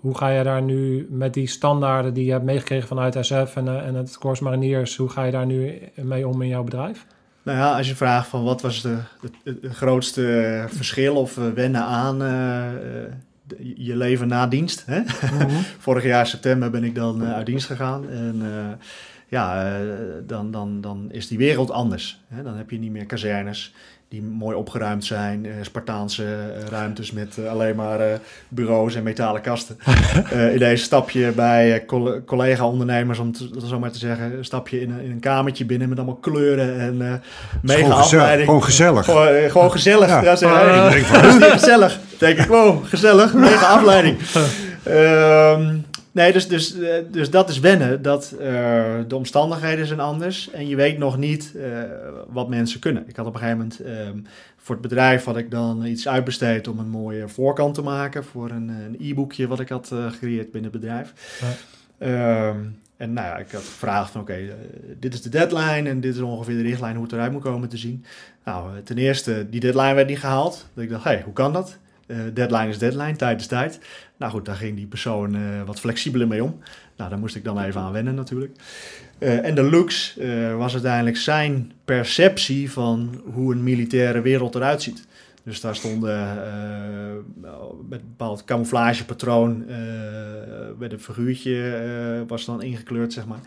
Hoe ga je daar nu met die standaarden die je hebt meegekregen vanuit SF en, eh, en het Corps Mariniers, hoe ga je daar nu mee om in jouw bedrijf? Nou ja, als je vraagt van wat was de, grootste verschil of eh, wennen aan eh, de- je leven na dienst. Hè? Vorig jaar september ben ik dan uit dienst gegaan. En ja, dan, dan, dan is die wereld anders. Hè? Dan heb je niet meer kazernes die mooi opgeruimd zijn. eh, Spartaanse eh, ruimtes met eh, alleen maar bureaus en metalen kasten. Eh ineens stap je bij colle- collega-ondernemers, om te, zo maar te zeggen, stap je in een, in een kamertje binnen met allemaal kleuren en mega Gewoon gezellig. Gewoon gezellig. Gewoon, gewoon gezellig. Ja. Dat is gezellig. denk ik, wow, gezellig, mega afleiding. Nee, dus, dus, eh, dus dat is wennen. Dat, eh, de omstandigheden zijn anders. En je weet nog niet eh, wat mensen kunnen. Ik had op een gegeven moment... ehm, voor het bedrijf had ik dan iets uitbesteed om een mooie voorkant te maken. Voor een, een e-boekje wat ik had gecreëerd binnen het bedrijf. Ehm, en nou ja, ik had gevraagd van oké, dit is de deadline en dit is ongeveer de richtlijn hoe het eruit moet komen te zien. Nou, ten eerste, die deadline werd niet gehaald. Dat ik dacht, hé, hey, hoe kan dat? Eh, deadline is deadline, tijd is tijd. Nou goed, daar ging die persoon eh, wat flexibeler mee om. Nou, daar moest ik dan even aan wennen natuurlijk. Eh, en de looks was uiteindelijk zijn perceptie van hoe een militaire wereld eruit ziet. Dus daar stonden met een bepaald camouflagepatroon, met een figuurtje was dan ingekleurd, zeg maar.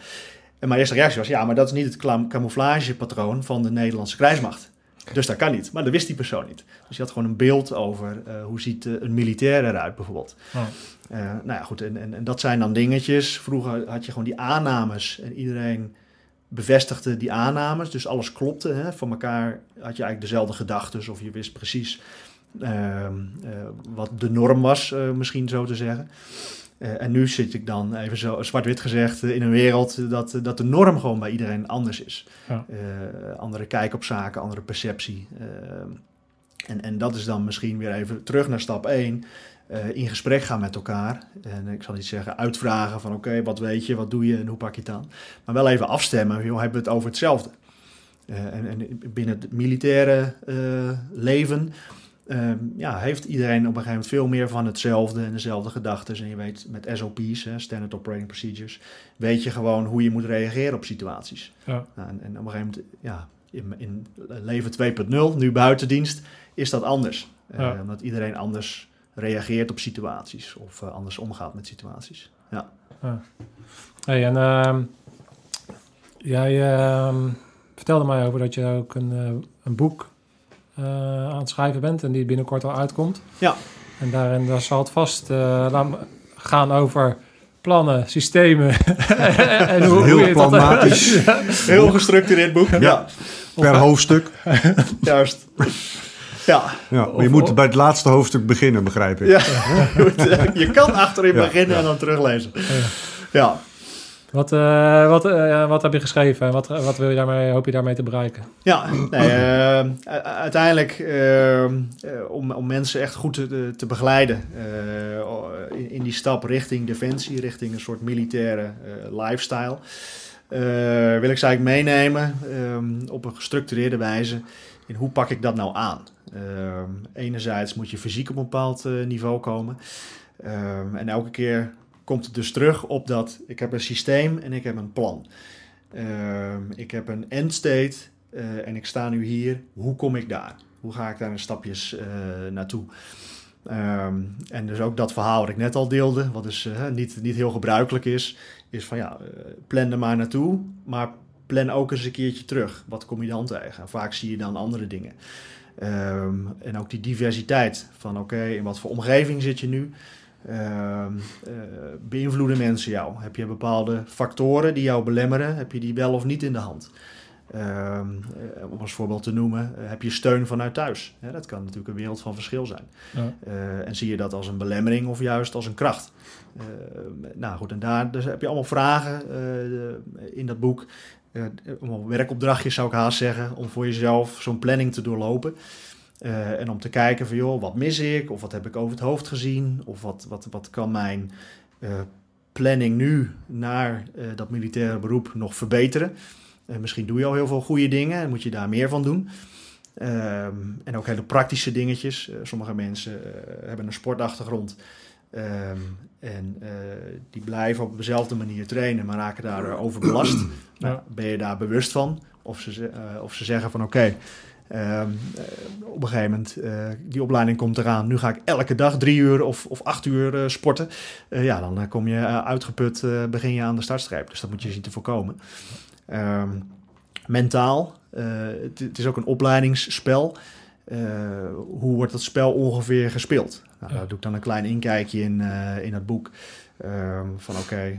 En mijn eerste reactie was, ja, maar dat is niet het cam- camouflagepatroon van de Nederlandse krijgsmacht. Dus dat kan niet. Maar dat wist die persoon niet. Dus je had gewoon een beeld over eh, hoe ziet eh, een militair eruit bijvoorbeeld. Oh. Eh, nou ja, goed. En, en, en dat zijn dan dingetjes. Vroeger had je gewoon die aannames. En iedereen bevestigde die aannames. Dus alles klopte. Hè? Van elkaar had je eigenlijk dezelfde gedachten. Of je wist precies ehm, eh, wat de norm was, misschien zo te zeggen. Eh, en nu zit ik dan, even zo zwart-wit gezegd, eh, in een wereld dat, dat de norm gewoon bij iedereen anders is. Ja. Eh, andere kijk op zaken, andere perceptie. En, en dat is dan misschien weer even terug naar stap 1. eh, in gesprek gaan met elkaar. En ik zal niet zeggen uitvragen van oké, wat weet je, wat doe je en hoe pak je het aan. Maar wel even afstemmen, joh, hebben we het over hetzelfde. Eh, en, en binnen het militaire eh, leven ehm, ja, heeft iedereen op een gegeven moment veel meer van hetzelfde en dezelfde gedachten. En je weet met SOP's, hè, Standard Operating Procedures, weet je gewoon hoe je moet reageren op situaties. Ja. Nou, en, en op een gegeven moment, ja, in, in leven 2.0, nu buitendienst, is dat anders. Eh, Ja. omdat iedereen anders reageert op situaties of eh, anders omgaat met situaties. Ja. Hey, en ehm, jij ehm, vertelde mij over dat je ook een, eh, een boek aan het schrijven bent en die binnenkort al uitkomt. Ja. En daarin daar zal het vast eh, gaan over plannen, systemen en hoe, Heel hoe je dat- planmatisch. Heel gestructureerd boek. Ja. Per hoofdstuk. Juist. Ja. Ja, maar je Of- moet of- bij het laatste hoofdstuk beginnen, begrijp ik. ja. Eh, je kan achterin Ja, beginnen ja. en dan teruglezen. Ja. Wat, eh, wat, eh, wat heb je geschreven? Wat, wat wil je daarmee, hoop je daarmee te bereiken? Ja, nee, eh, u- uiteindelijk eh, eh, om, om mensen echt goed te, te begeleiden in, in die stap richting defensie, richting een soort militaire lifestyle, wil ik ze eigenlijk meenemen eh, op een gestructureerde wijze in hoe pak ik dat nou aan. Enerzijds moet je fysiek op een bepaald niveau komen en elke keer komt het dus terug op dat ik heb een systeem en ik heb een plan. Ehm, ik heb een end state eh, en ik sta nu hier. Hoe kom ik daar? Hoe ga ik daar in stapjes eh, naartoe? Ehm, en dus ook dat verhaal wat ik net al deelde, wat dus eh, niet, niet heel gebruikelijk is, is van ja, plan er maar naartoe, maar plan ook eens een keertje terug. Wat kom je dan tegen? Vaak zie je dan andere dingen. Ehm, en ook die diversiteit van oké, in wat voor omgeving zit je nu? Ehm, eh, beïnvloeden mensen jou? Heb je bepaalde factoren die jou belemmeren? Heb je die wel of niet in de hand? Ehm, eh, om als voorbeeld te noemen, eh, heb je steun vanuit thuis? Dat kan natuurlijk een wereld van verschil zijn. Ja. En zie je dat als een belemmering of juist als een kracht? Nou goed, en daar dus heb je allemaal vragen in dat boek. Allemaal werkopdrachtjes zou ik haast zeggen, om voor jezelf zo'n planning te doorlopen. Eh, en om te kijken van, joh, wat mis ik? Of wat heb ik over het hoofd gezien? Of wat, wat, wat kan mijn eh, planning nu naar eh, dat militaire beroep nog verbeteren? Misschien doe je al heel veel goede dingen en moet je daar meer van doen. Ehm, en ook hele praktische dingetjes. Sommige mensen hebben een sportachtergrond. Ehm, en die blijven op dezelfde manier trainen, maar raken daar overbelast. Nou, ben je daar bewust van? Of ze, of ze zeggen van oké, eh, op een gegeven moment, eh, die opleiding komt eraan. Nu ga ik elke dag drie uur of, of acht uur eh, sporten. Ja, dan kom je uitgeput, begin je aan de startstreep. Dus dat moet je zien te voorkomen. Ehm, mentaal, het, het is ook een opleidingsspel. Hoe wordt dat spel ongeveer gespeeld? Nou. Daar doe ik dan een klein inkijkje in, in het boek. Ehm, van oké. eh,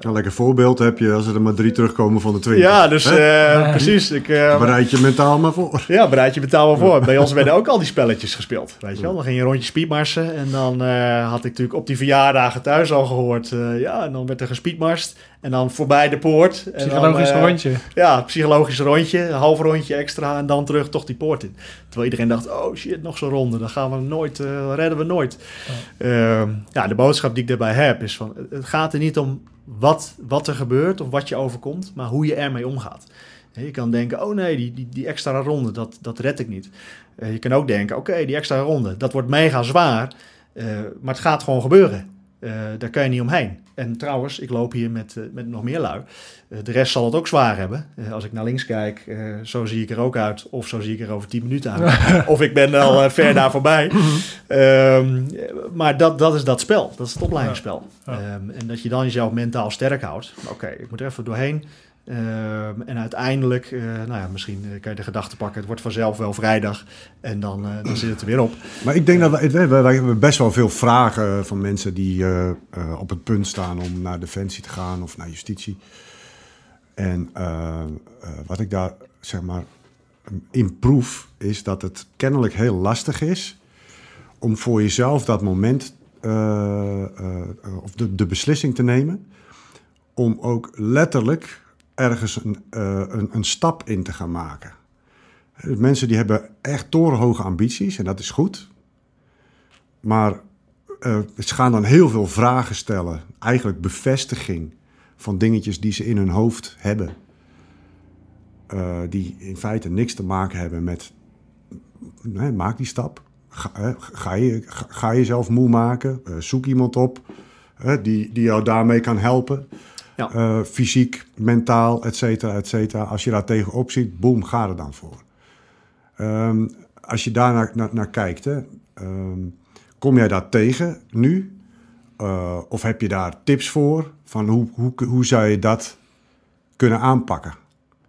Een lekker voorbeeld heb je als er maar drie terugkomen van de twintig. ja, dus eh, precies. Ik, eh, Bereid je mentaal maar voor. Ja, bereid je betaalbaar voor. Bij ons werden ook al die spelletjes gespeeld. Weet je wel? Dan ging je een rondje speedmarsen. En dan eh, had ik natuurlijk op die verjaardagen thuis al gehoord. eh, ja, en dan werd er gespeedmarst. En dan voorbij de poort. En Psychologisch dan, eh, rondje. Ja, psychologisch rondje. Een half rondje extra. En dan terug toch die poort in. Terwijl iedereen dacht, oh shit, nog zo'n ronde. Dan gaan we nooit, eh, redden we nooit. Ehm, ja, de boodschap die ik daarbij heb is van... Het gaat er niet om wat, wat er gebeurt of wat je overkomt. Maar hoe je ermee omgaat. Je kan denken, oh nee, die, die, die extra ronde, dat, dat red ik niet. Eh, je kan ook denken, oké, die extra ronde, dat wordt mega zwaar. maar het gaat gewoon gebeuren. Daar kan je niet omheen. En trouwens, ik loop hier met, eh, met nog meer lui. Eh, de rest zal het ook zwaar hebben. Eh, als ik naar links kijk, zo zie ik er ook uit. Of zo zie ik er over 10 minuten uit. of ik ben al ver daar voorbij. Ehm, maar dat, dat is dat spel. Dat is het opleidingsspel. Ehm, en dat je dan jezelf mentaal sterk houdt. Oké, ik moet er even doorheen. Ehm, en uiteindelijk, eh, nou ja, misschien eh, kan je de gedachte pakken. Het wordt vanzelf wel vrijdag. En dan, eh, dan zit het er weer op. Maar ik denk dat wij, wij, wij hebben best wel veel vragen van mensen die op het punt staan om naar Defensie te gaan of naar justitie. En wat ik daar zeg maar in proef is dat het kennelijk heel lastig is om voor jezelf dat moment of de, de beslissing te nemen om ook letterlijk ergens een, eh, een, een stap in te gaan maken. Eh, Mensen die hebben echt torenhoge ambities en dat is goed. Maar eh, ze gaan dan heel veel vragen stellen. Eigenlijk bevestiging van dingetjes die ze in hun hoofd hebben. Eh, die in feite niks te maken hebben met... Maak die stap. Ga, eh, ga, je, ga, jezelf moe maken. Eh, zoek iemand op eh, die, die jou daarmee kan helpen. Ja. Eh, fysiek, mentaal, et cetera, et cetera. Als je daar tegenop ziet, boem, ga er dan voor. Ehm, als je daar naar, naar, naar kijkt, hè, ehm, kom jij daar tegen nu? Eh, of heb je daar tips voor? Van hoe, hoe, hoe zou je dat kunnen aanpakken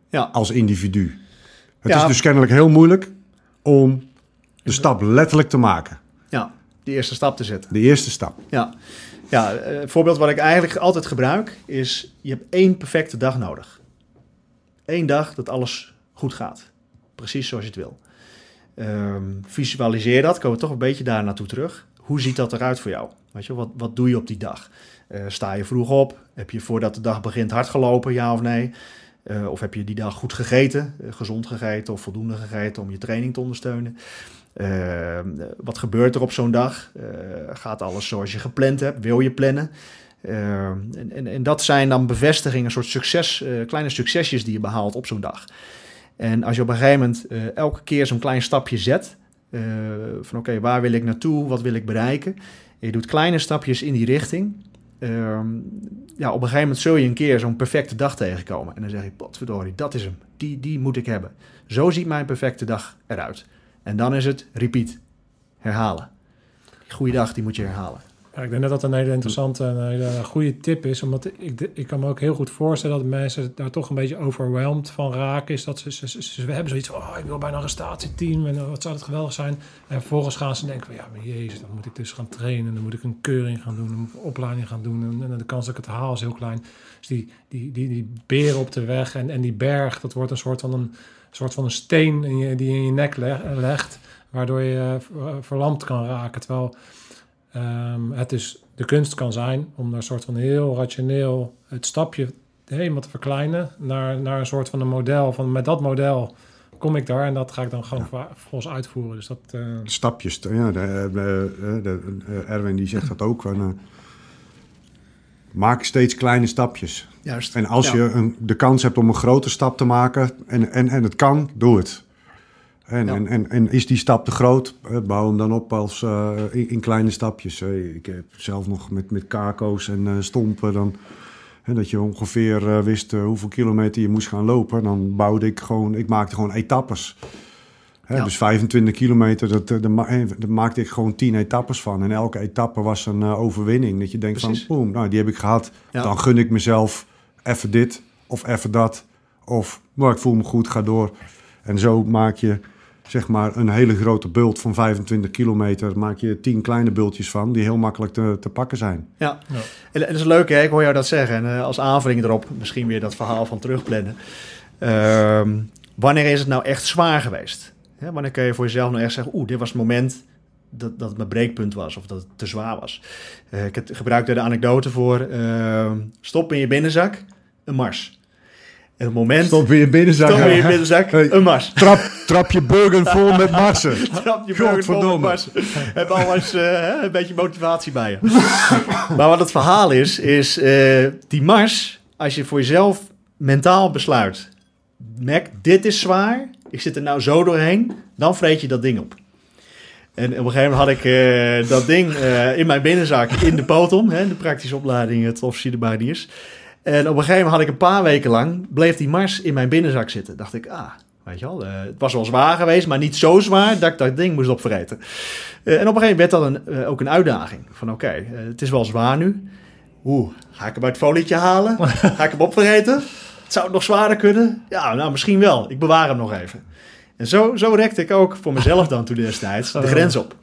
Ja, als individu? Het Ja. is dus kennelijk heel moeilijk om de stap letterlijk te maken. ja, die eerste stap te zetten. De eerste stap. Ja, ja eh, een voorbeeld wat ik eigenlijk altijd gebruik is... je hebt één perfecte dag nodig. Eén dag dat alles goed gaat. Precies zoals je het wil. Ehm, visualiseer dat, komen we toch een beetje daar naartoe terug. Hoe ziet dat eruit voor jou? Weet je, wat, wat doe je op die dag? Eh, sta je vroeg op? Heb je voordat de dag begint hard gelopen, ja of nee? Eh, of heb je die dag goed gegeten, eh, gezond gegeten of voldoende gegeten om je training te ondersteunen? Eh, wat gebeurt er op zo'n dag? Eh, gaat alles zoals je gepland hebt? Wil je plannen? Eh, en, en, en dat zijn dan bevestigingen, een soort succes, eh, kleine succesjes die je behaalt op zo'n dag. En als je op een gegeven moment eh, elke keer zo'n klein stapje zet, van oké, waar wil ik naartoe, wat wil ik bereiken? En je doet kleine stapjes in die richting. ehm, ja, op een gegeven moment zul je een keer zo'n perfecte dag tegenkomen. En dan zeg je, potverdorie, dat is hem. Die, die moet ik hebben. Zo ziet mijn perfecte dag eruit. En dan is het repeat. Herhalen. Goeie dag, die moet je herhalen. Ja, ik denk dat dat een hele interessante en hele goede tip is. Omdat ik, ik kan me ook heel goed voorstellen dat mensen daar toch een beetje overweldigd van raken. Is dat ze, ze, ze, hebben zoiets van, oh, ik wil bijna een arrestatieteam en wat zou dat geweldig zijn. En vervolgens gaan ze denken van, ja, maar jezus, dan moet ik dus gaan trainen. Dan moet ik een keuring gaan doen, dan moet ik een opleiding gaan doen. En, en de kans dat ik het haal is heel klein. Dus die, die, die, die beren op de weg en, en die berg, dat wordt een soort van een, soort van een steen in je, die je in je nek leg- legt. Waardoor je eh, ver- verlamd kan raken. Terwijl Ehm, het dus de kunst kan zijn om een soort van heel rationeel het stapje helemaal te verkleinen naar, naar een soort van een model. Van met dat model kom ik daar en dat ga ik dan gewoon volgens uitvoeren. Dus dat, eh, Stapjes. Ja, de, de, de, de- Erwin die zegt dat ook. Van, eh, maak steeds kleine stapjes. Juist. En als Ja. je een, de kans hebt om een grote stap te maken en, en, en het kan, doe het. En, Ja. en, en, en is die stap te groot, eh, bouw hem dan op als, eh, in, in kleine stapjes. Ik heb zelf nog met, met kako's en eh, stompen dan... hè, dat je ongeveer wist hoeveel kilometer je moest gaan lopen. Dan bouwde ik gewoon, ik maakte gewoon etappes. Hè, Ja. Dus 25 kilometer, dat, eh, daar eh, daar maakte ik gewoon 10 etappes van. En elke etappe was een eh, overwinning. Dat je denkt Precies. van, boem, nou, die heb ik gehad. Ja. Dan gun ik mezelf even dit of even dat. Of, nou, ik voel me goed, ga door. En zo maak je zeg maar een hele grote bult van 25 kilometer, maak je 10 kleine bultjes van die heel makkelijk te, te pakken zijn. Ja, Ja. En, en dat is leuk, hè? ik hoor jou dat zeggen. En eh, als aanvulling erop, misschien weer dat verhaal van terugplannen. Ehm, wanneer is het nou echt zwaar geweest? Hè, wanneer kun je voor jezelf nou echt zeggen, oeh, dit was het moment dat, dat het mijn breekpunt was of dat het te zwaar was. Eh, ik heb, gebruik daar de anekdote voor. ehm, stop in je binnenzak, een mars. En het moment... Stop weer je binnenzak. Stop in je binnenzak, een mars. Trap, trap je burger vol met marsen. Trap je burger vol met Godverdomme. mars. Heb alles eh, een beetje motivatie bij je. maar wat het verhaal is, is eh, die mars, als je voor jezelf mentaal besluit, Mac, dit is zwaar, ik zit er nou zo doorheen, dan vreet je dat ding op. En op een gegeven moment had ik eh, dat ding eh, in mijn binnenzak in de potom, hè, de praktische opleiding, het officier de bardiers. En op een gegeven moment had ik een paar weken lang, bleef die mars in mijn binnenzak zitten. Dacht ik, ah, weet je wel, eh, het was wel zwaar geweest, maar niet zo zwaar dat ik dat ding moest opvreten. En op een gegeven moment werd dat een, ook een uitdaging. Van oké, het is wel zwaar nu. Oeh, ga ik hem uit het folietje halen? Ga ik hem opvreten? Zou het nog zwaarder kunnen? Ja, nou misschien wel. Ik bewaar hem nog even. En zo, zo rekte ik ook voor mezelf dan toen destijds de grens op.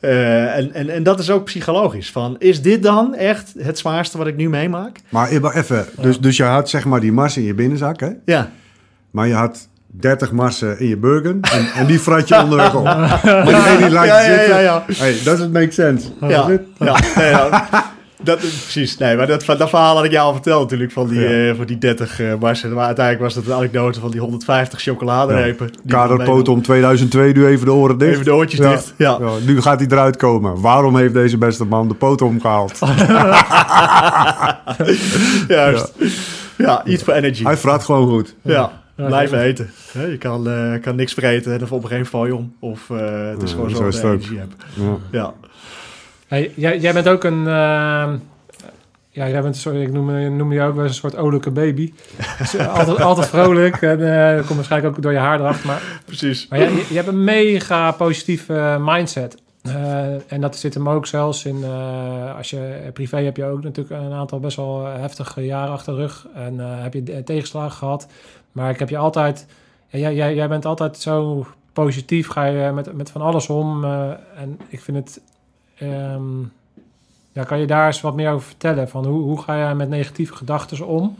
Eh, en, en, en dat is ook psychologisch. Van, is dit dan echt het zwaarste wat ik nu meemaak? Maar even, dus, dus je had zeg maar die mars in je binnenzak, hè? Ja, Maar je had 30 marsen in je burger en, en die frat je onderweg op. Maar die laat ja, ja, zitten. ja, ja. Hey, does it make sense? Ja, ja. Nou, dat is precies. Nee, maar dat, dat verhaal had ik jou al verteld natuurlijk van die, Ja. eh, van die 30 eh marsen. Maar uiteindelijk was dat een anekdote van die 150 chocoladerepen. Die Kader van mij- Potom 2002, nu even de oren dicht. Even de oortjes Ja. dicht. Ja. Ja, nu gaat hij eruit komen. Waarom heeft deze beste man de Potom gehaald? Juist. Ja, eat for energy. Hij vraagt gewoon goed. Ja, Ja, blijven ja. eten. Je kan, eh, kan niks vreten en of op een gegeven val je om. Of eh, het is Ja, gewoon zo energie hebt. Ja. Hey, jij, jij bent ook een... ehm, ja, jij bent soort, ik noem, noem je ook wel eens een soort olijke baby. Dus, altijd, altijd vrolijk. En eh, dat komt waarschijnlijk ook door je haar erachter. Maar, Precies. maar jij, je, je hebt een mega positieve eh, mindset. Eh, en dat zit hem ook zelfs in... als je privé heb je ook natuurlijk een aantal best wel heftige jaren achter de rug. En heb je tegenslagen gehad. Maar ik heb je altijd... ja, jij, jij, jij bent altijd zo positief. Ga je met, met van alles om. en ik vind het... ehm, ja, kan je daar eens wat meer over vertellen? Van hoe, hoe ga jij met negatieve gedachten om?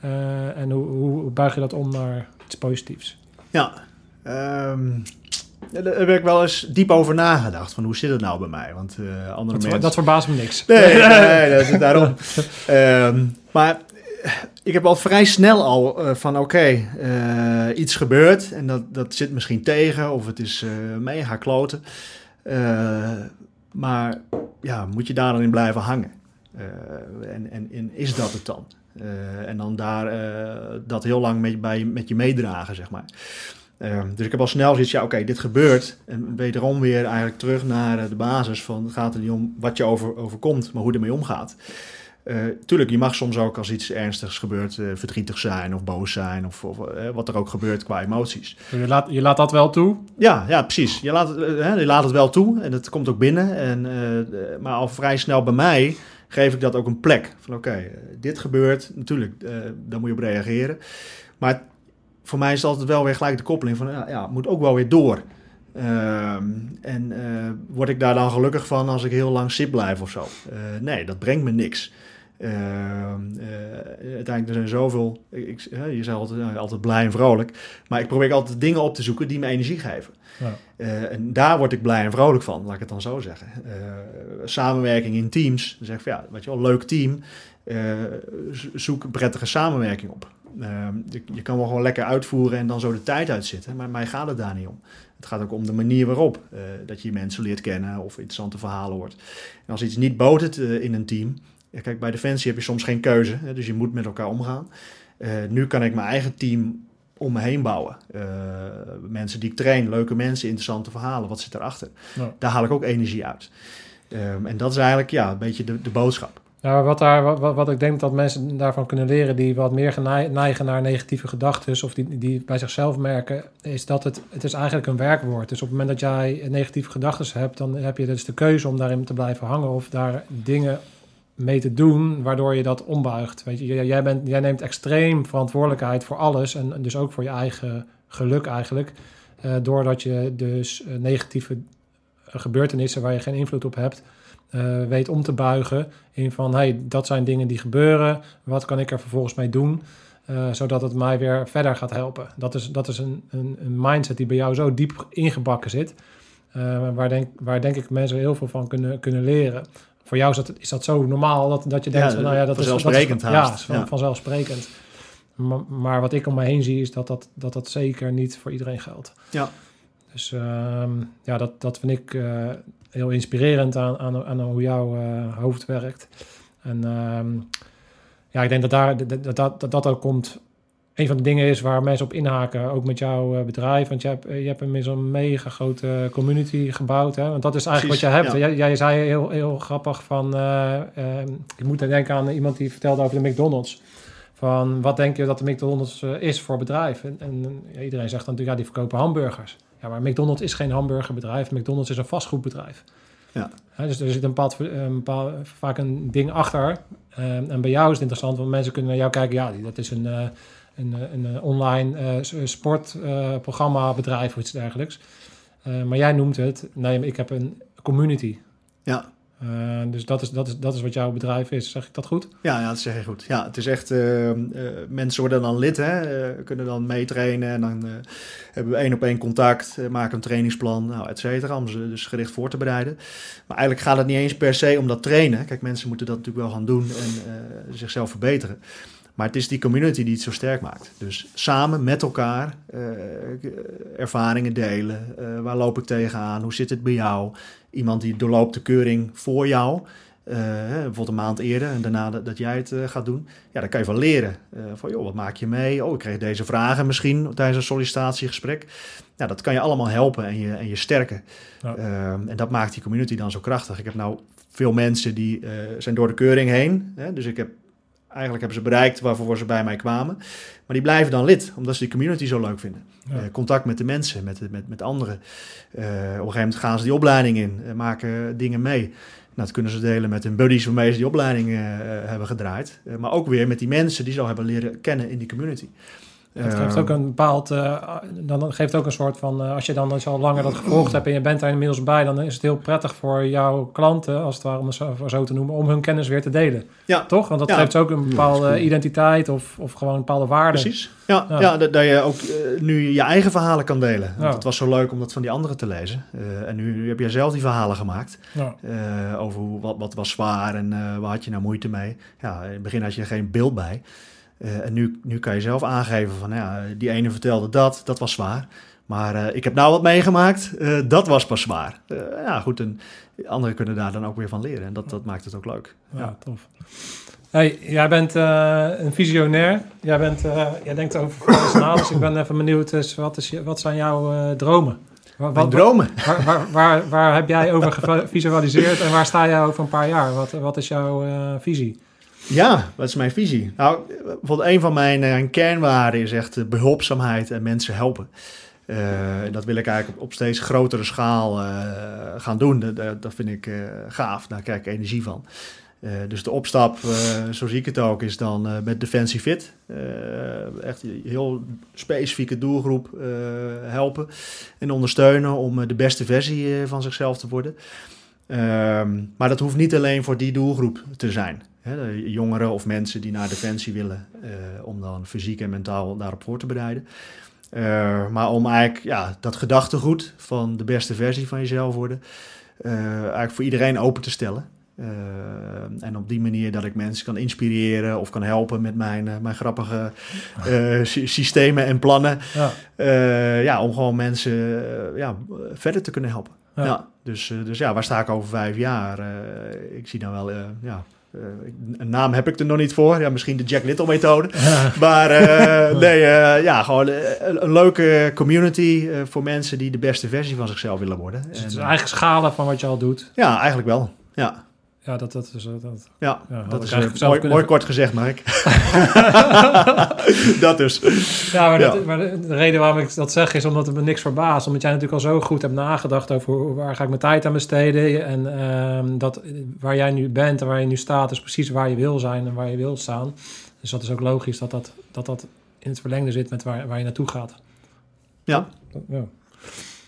Eh, en hoe, hoe buig je dat om naar iets positiefs? Ja. Ehm, ja, daar heb ik wel eens diep over nagedacht. Van hoe zit het nou bij mij? Want eh, andere Dat, mensen... dat verbaast me niks. Nee, nee, dat is daarom. Ehm, maar ik heb al vrij snel al eh, van oké, iets gebeurt en dat, dat zit misschien tegen of het is eh, mega kloten. Maar ja, moet je daar dan in blijven hangen? Eh, en, en, en is dat het dan? Eh, en dan daar eh, dat heel lang met, bij, met je meedragen, zeg maar. Ehm, dus ik heb al snel zoiets, ja oké, dit gebeurt. En wederom weer eigenlijk terug naar de basis van... gaat er niet om wat je over, overkomt, maar hoe je ermee omgaat. Eh, tuurlijk, je mag soms ook als iets ernstigs gebeurt... eh, verdrietig zijn of boos zijn of, of eh, wat er ook gebeurt qua emoties. Je laat, je laat dat wel toe. Ja, ja precies. Je laat, hè, je laat het wel toe en het komt ook binnen. En, maar al vrij snel bij mij geef ik dat ook een plek. Van oké, dit gebeurt, natuurlijk, daar moet je op reageren. Maar voor mij is het altijd wel weer gelijk de koppeling van... ja, moet ook wel weer door. Ehm, en word ik daar dan gelukkig van als ik heel lang zit blijf of zo? Nee, dat brengt me niks. Ehm, eh, uiteindelijk, er zijn zoveel... Ik, je zei altijd, nou, altijd blij en vrolijk. Maar ik probeer altijd dingen op te zoeken die me energie geven. Ja. Eh, en daar word ik blij en vrolijk van, laat ik het dan zo zeggen. Eh, samenwerking in teams. Dan zeg ik van ja, weet je wel, leuk team. Eh, zo- zoek prettige samenwerking op. Eh, je, je kan wel gewoon lekker uitvoeren en dan zo de tijd uitzitten. Maar mij gaat het daar niet om. Het gaat ook om de manier waarop. eh, dat je mensen leert kennen of interessante verhalen hoort. En als iets niet botert eh, in een team. Ja, kijk, bij Defensie heb je soms geen keuze. Hè, dus je moet met elkaar omgaan. Eh, nu kan ik mijn eigen team om me heen bouwen. Eh, mensen die ik train, leuke mensen, interessante verhalen. Wat zit erachter? Ja. Daar haal ik ook energie uit. Ehm, en dat is eigenlijk ja, een beetje de, de boodschap. Wat, daar, wat, wat- ik denk dat mensen daarvan kunnen leren... die wat meer neigen naar negatieve gedachten... of die, die bij zichzelf merken... is dat het, het is eigenlijk een werkwoord. Dus op het moment dat jij negatieve gedachten hebt... dan heb je dus de keuze om daarin te blijven hangen... of daar dingen mee te doen waardoor je dat ombuigt. Weet je, jij, bent, jij neemt extreem verantwoordelijkheid voor alles... en, dus ook voor je eigen geluk eigenlijk... eh, doordat je dus eh, negatieve gebeurtenissen waar je geen invloed op hebt, eh, weet om te buigen in van hey, dat zijn dingen die gebeuren, wat kan ik er vervolgens mee doen, zodat het mij weer verder gaat helpen. Dat is, dat is een, een, mindset die bij jou zo diep ingebakken zit, waar, denk, waar denk ik mensen heel veel van kunnen, kunnen leren. Voor jou is dat, is dat zo normaal dat, dat je denkt, Ja, van, nou ja, dat is vanzelfsprekend dat is, ja, haast. is van- Ja. vanzelfsprekend. Maar, maar wat ik om me heen zie, is dat dat, dat, dat zeker niet voor iedereen geldt. Ja. Dus ehm, ja, dat, dat vind ik eh, heel inspirerend aan, aan, aan hoe jouw eh, hoofd werkt. En ehm, ja, ik denk dat, daar, dat, dat, dat, dat ook komt. Een van de dingen is waar mensen op inhaken, ook met jouw eh, bedrijf. Want je hebt, je hebt een mega grote community gebouwd. Hè? Want dat is eigenlijk Precies, wat je hebt. ja. Jij, jij zei heel, heel grappig van... eh, ehm, ik moet denken aan iemand die vertelde over de McDonald's. Van wat denk je dat de McDonald's eh, is voor bedrijf? En, en ja, iedereen zegt dan natuurlijk, ja, die verkopen hamburgers. Ja, maar McDonald's is geen hamburgerbedrijf. McDonald's is een vastgoedbedrijf. Ja. Dus er zit een bepaald, een bepaald, vaak een ding achter. Ehm, en bij jou is het interessant, want mensen kunnen naar jou kijken. Ja, dat is een, eh, een, eh, een, eh, online eh, sportprogramma bedrijf of iets dergelijks. Maar jij noemt het, nee, maar ik heb een community. Ja. Dus dat is, dat, is, dat is wat jouw bedrijf is. Zeg ik dat goed? Ja, ja, dat zeg je goed. Ja, het is echt, mensen worden dan lid, hè, kunnen dan meetrainen en dan hebben we één op één contact, maken een trainingsplan, nou, et cetera, om ze dus gericht voor te bereiden. Maar eigenlijk gaat het niet eens per se om dat trainen. Kijk, mensen moeten dat natuurlijk wel gaan doen en zichzelf verbeteren. Maar het is die community die het zo sterk maakt. Dus samen met elkaar eh, ervaringen delen. Eh, waar loop ik tegenaan? Hoe zit het bij jou? Iemand die doorloopt de keuring voor jou. eh, bijvoorbeeld een maand eerder en daarna dat, dat jij het gaat doen. Ja, dan kan je van leren. Van, joh, wat maak je mee? Oh, ik kreeg deze vragen misschien tijdens een sollicitatiegesprek. Ja, dat kan je allemaal helpen en je, en je sterken. Ja. En dat maakt die community dan zo krachtig. Ik heb nou veel mensen die zijn door de keuring heen. Hè, dus ik heb eigenlijk hebben ze bereikt waarvoor ze bij mij kwamen. Maar die blijven dan lid, omdat ze die community zo leuk vinden. Ja. Eh, contact met de mensen, met, met, met anderen. Eh, op een gegeven moment gaan ze die opleiding in, eh, maken dingen mee. Nou, dat kunnen ze delen met hun buddies waarmee ze die opleiding hebben gedraaid. Maar ook weer met die mensen die ze al hebben leren kennen in die community. Het geeft ook een bepaald, eh, dan geeft ook een soort van, eh, als je dan al langer dat gevolgd hebt en je bent daar inmiddels bij, dan is het heel prettig voor jouw klanten, als het ware om het zo, zo te noemen, om hun kennis weer te delen. Ja. Toch? Want dat Ja. geeft ook een bepaalde cool. identiteit of, of gewoon een bepaalde waarde. Precies. Ja, Ja. ja. dat, dat je ook eh, nu je eigen verhalen kan delen. Want Ja. het was zo leuk om dat van die anderen te lezen. Eh, en nu, nu heb jij zelf die verhalen gemaakt. Ja. eh, over hoe, wat, wat was zwaar en eh, waar had je nou moeite mee. Ja, in het begin had je er geen beeld bij. Eh, en nu, nu kan je zelf aangeven van, ja, die ene vertelde dat, dat was zwaar. Maar eh, ik heb nou wat meegemaakt, eh, dat was pas zwaar. Ja, goed, en anderen kunnen daar dan ook weer van leren. En dat, dat maakt het ook leuk. Ja, tof. Hey, jij bent een visionair. Jij, bent, jij denkt over alles na. Dus ik ben even benieuwd, dus wat, is wat zijn jouw dromen? Mijn wat- dromen. Waar, waar, waar, waar heb jij over gevisualiseerd en waar sta jij over een paar jaar? Wat, wat is jouw visie? Ja, wat is mijn visie? Nou, een van mijn eh, kernwaarden is echt eh, behulpzaamheid en mensen helpen. Eh, en dat wil ik eigenlijk op, steeds grotere schaal gaan doen. Dat, dat, dat vind ik gaaf, daar krijg ik energie van. Dus de opstap, zo zie ik het ook, is dan met Defensie Fit. Echt een heel specifieke doelgroep helpen en ondersteunen om de beste versie van zichzelf te worden. Ehm, maar dat hoeft niet alleen voor die doelgroep te zijn. Hè, jongeren of mensen die naar Defensie willen, eh, om dan fysiek en mentaal daarop voor te bereiden. Eh, maar om eigenlijk ja, dat gedachtegoed van de beste versie van jezelf worden, eh, eigenlijk voor iedereen open te stellen. En op die manier dat ik mensen kan inspireren of kan helpen met mijn, mijn grappige sy- systemen en plannen. Ja, ja, om gewoon mensen ja, verder te kunnen helpen. Ja. Ja. dus, dus ja, waar sta ik over vijf jaar? Ik zie dan wel, ja, een naam heb ik er nog niet voor. Ja, misschien de Jack Little methode. maar eh, nee, eh, ja, gewoon eh, een, een leuke community eh, voor mensen die de beste versie van zichzelf willen worden. dus het is eh, eigenlijk schalen van wat je al doet. ja, eigenlijk wel. Ja, Ja, dat, dat is... Dat, ja, dat is eigenlijk eh, zelf mooi, kunnen- mooi kort gezegd, Mark. dat dus. Ja, maar, Ja. Dat, maar de, de reden waarom ik dat zeg is omdat het me niks verbaast. Omdat jij natuurlijk al zo goed hebt nagedacht over waar ga ik mijn tijd aan besteden. En ehm, dat, waar jij nu bent en waar je nu staat is precies waar je wil zijn en waar je wil staan. Dus dat is ook logisch dat dat, dat, dat in het verlengde zit met waar, waar je naartoe gaat. Ja. Ja.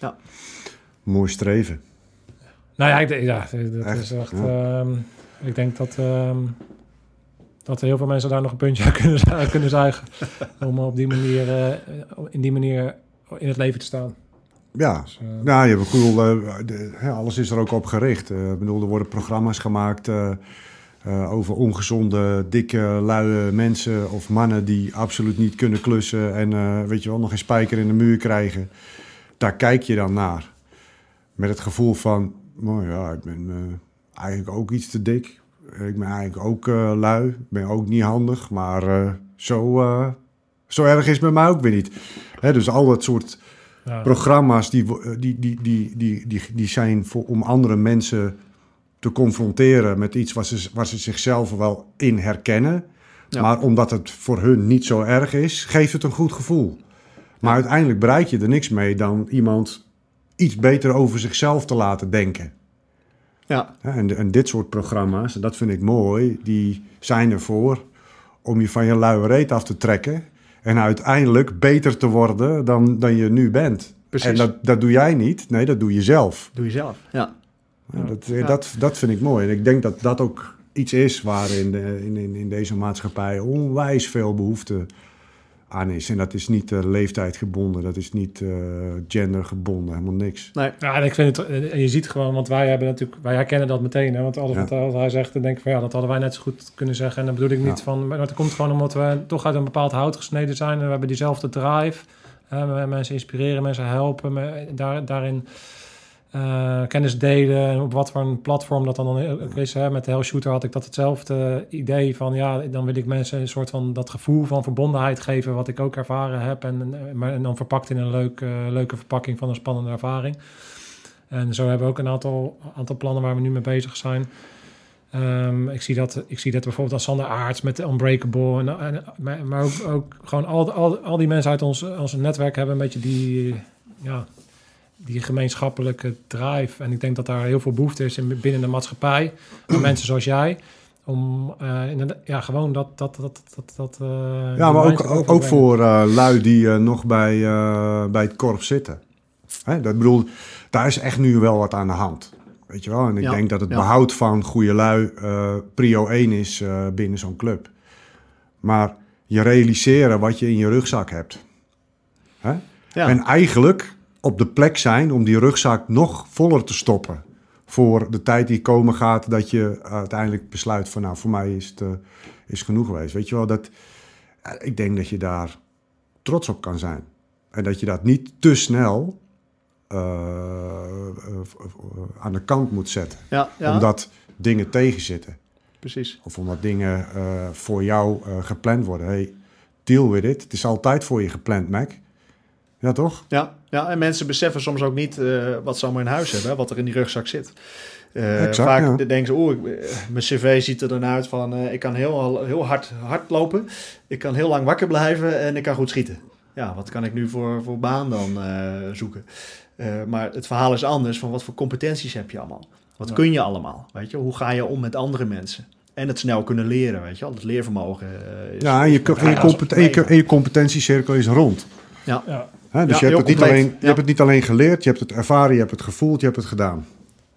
Ja. Mooi streven. Nou ja, ik, ja dat Echt, is echt... ja. ehm, ik denk dat, ehm, dat heel veel mensen daar nog een puntje uit kunnen, kunnen zuigen. om op die manier, eh, in die manier in het leven te staan. Ja, Dus, eh, Ja, je bedoel, eh, de- hè, alles is er ook op gericht. Eh, ik bedoel, er worden programma's gemaakt eh, eh, over ongezonde, dikke, luie mensen of mannen die absoluut niet kunnen klussen en eh, weet je wel, nog een spijker in de muur krijgen. Daar kijk je dan naar. Met het gevoel van, nou ja, ik ben eh, eigenlijk ook iets te dik. Ik ben eigenlijk ook eh, lui. Ik ben ook niet handig, maar eh, zo, zo erg is het met mij ook weer niet. Hè, dus al dat soort ja. programma's die, die, die, die, die, die, die zijn voor, om andere mensen te confronteren met iets waar ze, waar ze zichzelf wel in herkennen. Ja. Maar omdat het voor hun niet zo erg is, geeft het een goed gevoel. Maar uiteindelijk bereik je er niks mee dan iemand iets beter over zichzelf te laten denken. Ja, En, en dit soort programma's, en dat vind ik mooi, die zijn ervoor om je van je luie reet af te trekken. En uiteindelijk beter te worden dan, dan je nu bent. Precies. En dat, dat doe jij niet, nee, dat doe je zelf. doe je zelf. Ja. Ja, dat, eh, dat, dat vind ik mooi. En ik denk dat dat ook iets is waar in, de, in, in, in deze maatschappij onwijs veel behoefte aan is. En dat is niet uh, leeftijd gebonden, dat is niet uh, gender gebonden, helemaal niks. Nee. Ja, en ik vind het, en je ziet gewoon, want wij hebben natuurlijk, wij herkennen dat meteen, hè, want alles Ja. wat, hij zegt, dan denk ik van ja, dat hadden wij net zo goed kunnen zeggen. En dan bedoel ik niet Ja. van, maar dat komt gewoon omdat we toch uit een bepaald hout gesneden zijn en we hebben diezelfde drive. hè, we mensen inspireren, mensen helpen, me, daar, daarin eh, kennis delen en op wat voor een platform dat dan ook is. Hè. Met de Hell Shooter had ik dat hetzelfde idee van ja, dan wil ik mensen een soort van dat gevoel van verbondenheid geven wat ik ook ervaren heb en, maar, en dan verpakt in een leuk, eh, leuke verpakking van een spannende ervaring. En zo hebben we ook een aantal, aantal plannen waar we nu mee bezig zijn. Ehm, ik, zie dat, ik zie dat bijvoorbeeld als Sander Aarts met de Unbreakable. En, maar maar ook, ook gewoon al, al, al die mensen uit ons, ons netwerk hebben een beetje die, ja, die gemeenschappelijke drive. En ik denk dat daar heel veel behoefte is in, binnen de maatschappij. Aan mensen zoals jij. Om eh, inderdaad- ja, gewoon dat... dat, dat, dat, dat eh, Ja, maar ook, ook, voor eh, lui die nog bij, eh, bij het korps zitten. Hè, dat bedoel, daar is echt nu wel wat aan de hand. Weet je wel? En ik Ja, denk dat het ja. behoud van goede lui eh, prio 1 is eh, binnen zo'n club. Maar je realiseren wat je in je rugzak hebt. Hè? Ja. En eigenlijk op de plek zijn om die rugzak nog voller te stoppen. Voor de tijd die komen gaat, dat je uiteindelijk besluit van nou, voor mij is het eh, is genoeg geweest. Weet je wel, dat, ik denk dat je daar trots op kan zijn. En dat je dat niet te snel eh, eh, aan de kant moet zetten. ja, ja Omdat dingen tegenzitten. precies. Of omdat dingen voor jou gepland worden. Hey, deal with it. Het is altijd voor je gepland, Mac. Ja, toch? Ja, ja, en mensen beseffen soms ook niet eh, wat ze allemaal in huis hebben, wat er in die rugzak zit. Eh, Exact, vaak ja. denken ze, oeh, ik- eh, mijn cv ziet er dan uit van, eh, ik kan heel, heel hard, hard lopen, ik kan heel lang wakker blijven en ik kan goed schieten. Ja, wat kan ik nu voor, voor baan dan eh, zoeken? Eh, maar het verhaal is anders van wat voor competenties heb je allemaal? Wat Ja. kun je allemaal? Weet je? Hoe ga je om met andere mensen? En het snel kunnen leren, weet je wel? Het leervermogen. eh, is- Ja, en je, en je, en je, en je competentiecirkel is rond. Ja, Ja, Dus Ja, je, hebt het niet alleen, je Ja. hebt het niet alleen geleerd, je hebt het ervaren, je hebt het gevoeld, je hebt het gedaan.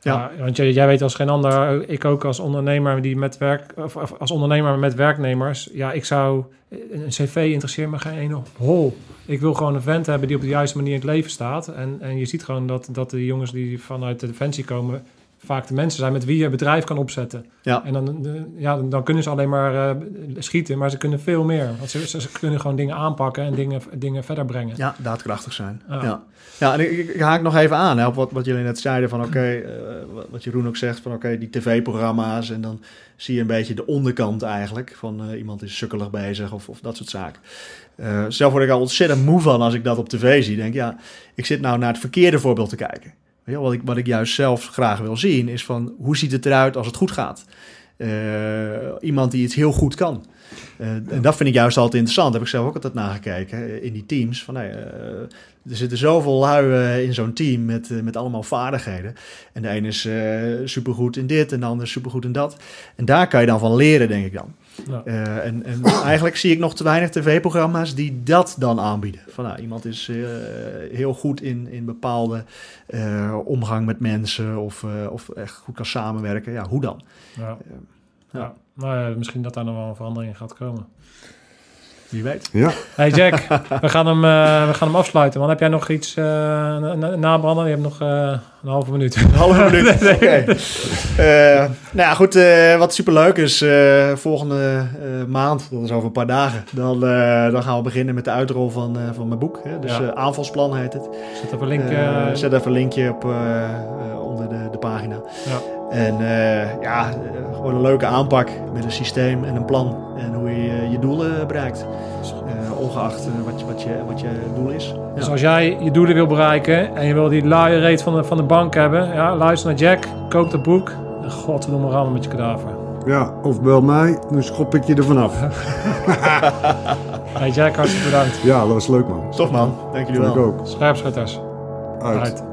Ja. Ja, want jij, jij weet als geen ander, ik ook als ondernemer die met werk, of, of als ondernemer met werknemers, ja, ik zou een cv interesseert me geen ene hol. Ik wil gewoon een vent hebben die op de juiste manier in het leven staat. En, en je ziet gewoon dat, dat de jongens die vanuit de defensie komen, vaak de mensen zijn met wie je bedrijf kan opzetten. Ja. En dan, ja, dan- kunnen ze alleen maar eh, schieten, maar ze kunnen veel meer. Want ze, ze, kunnen gewoon dingen aanpakken en dingen, dingen verder brengen. Ja, daadkrachtig zijn. Ja. Ja, ja. en ik, ik- ik haak nog even aan hè, op wat, wat jullie net zeiden van oké, eh, wat- wat Jeroen ook zegt van oké, die tv-programma's en dan zie je een beetje de onderkant eigenlijk van eh, iemand is sukkelig bezig of, of dat soort zaken. Zelf word ik al ontzettend moe van als ik dat op tv zie. Denk ja, ik zit nou naar het verkeerde voorbeeld te kijken. Je, wat, ik, wat ik juist zelf graag wil zien is van hoe ziet het eruit als het goed gaat. Eh, iemand die iets heel goed kan. Eh, En dat vind ik juist altijd interessant. Heb ik zelf ook altijd nagekeken in die teams. Van, nee, eh, er zitten zoveel lui in zo'n team met, met allemaal vaardigheden. En de ene is supergoed in dit en de ander supergoed in dat. En daar kan je dan van leren, denk ik dan. Ja. Eh, en, en eigenlijk zie ik nog te weinig tv-programma's die dat dan aanbieden. Van, nou, iemand is eh, heel goed in, in bepaalde eh, omgang met mensen of, of echt goed kan samenwerken. Ja, hoe dan? Ja. Ja. Ja. Nou ja, misschien dat daar nog wel een verandering in gaat komen. Wie weet. Ja, Hey Jack, we, gaan hem, eh, we gaan hem afsluiten. Want heb jij nog iets eh, na- na- nabranden? Je hebt nog eh, een halve minuut. Een halve minuut. Oké. Eh, nou ja, goed. eh, wat superleuk is, eh, volgende eh, maand, dat is over een paar dagen, dan, eh, dan gaan we beginnen met de uitrol van, eh, van mijn boek. Hè? Dus Ja. eh, aanvalsplan heet het. Zet even een link. Eh, eh, zet even een linkje op, onder de, de pagina. Ja. En eh, ja, gewoon een leuke aanpak met een systeem en een plan. En hoe je eh, je doelen bereikt. Eh, ongeacht wat, je, wat, je, wat je doel is. Dus als jij je doelen wil bereiken en je wil die luie rate van de, van de bank hebben, ja, luister naar Jack, koop het boek. En godverdomme rammen met je kadaver. ja, of bel mij, dan schop ik je er vanaf. Hey Jack, hartstikke bedankt. Ja, dat was leuk man. Toch man, dank jullie wel. ik ook. Scherpschutters. Uit. Uit.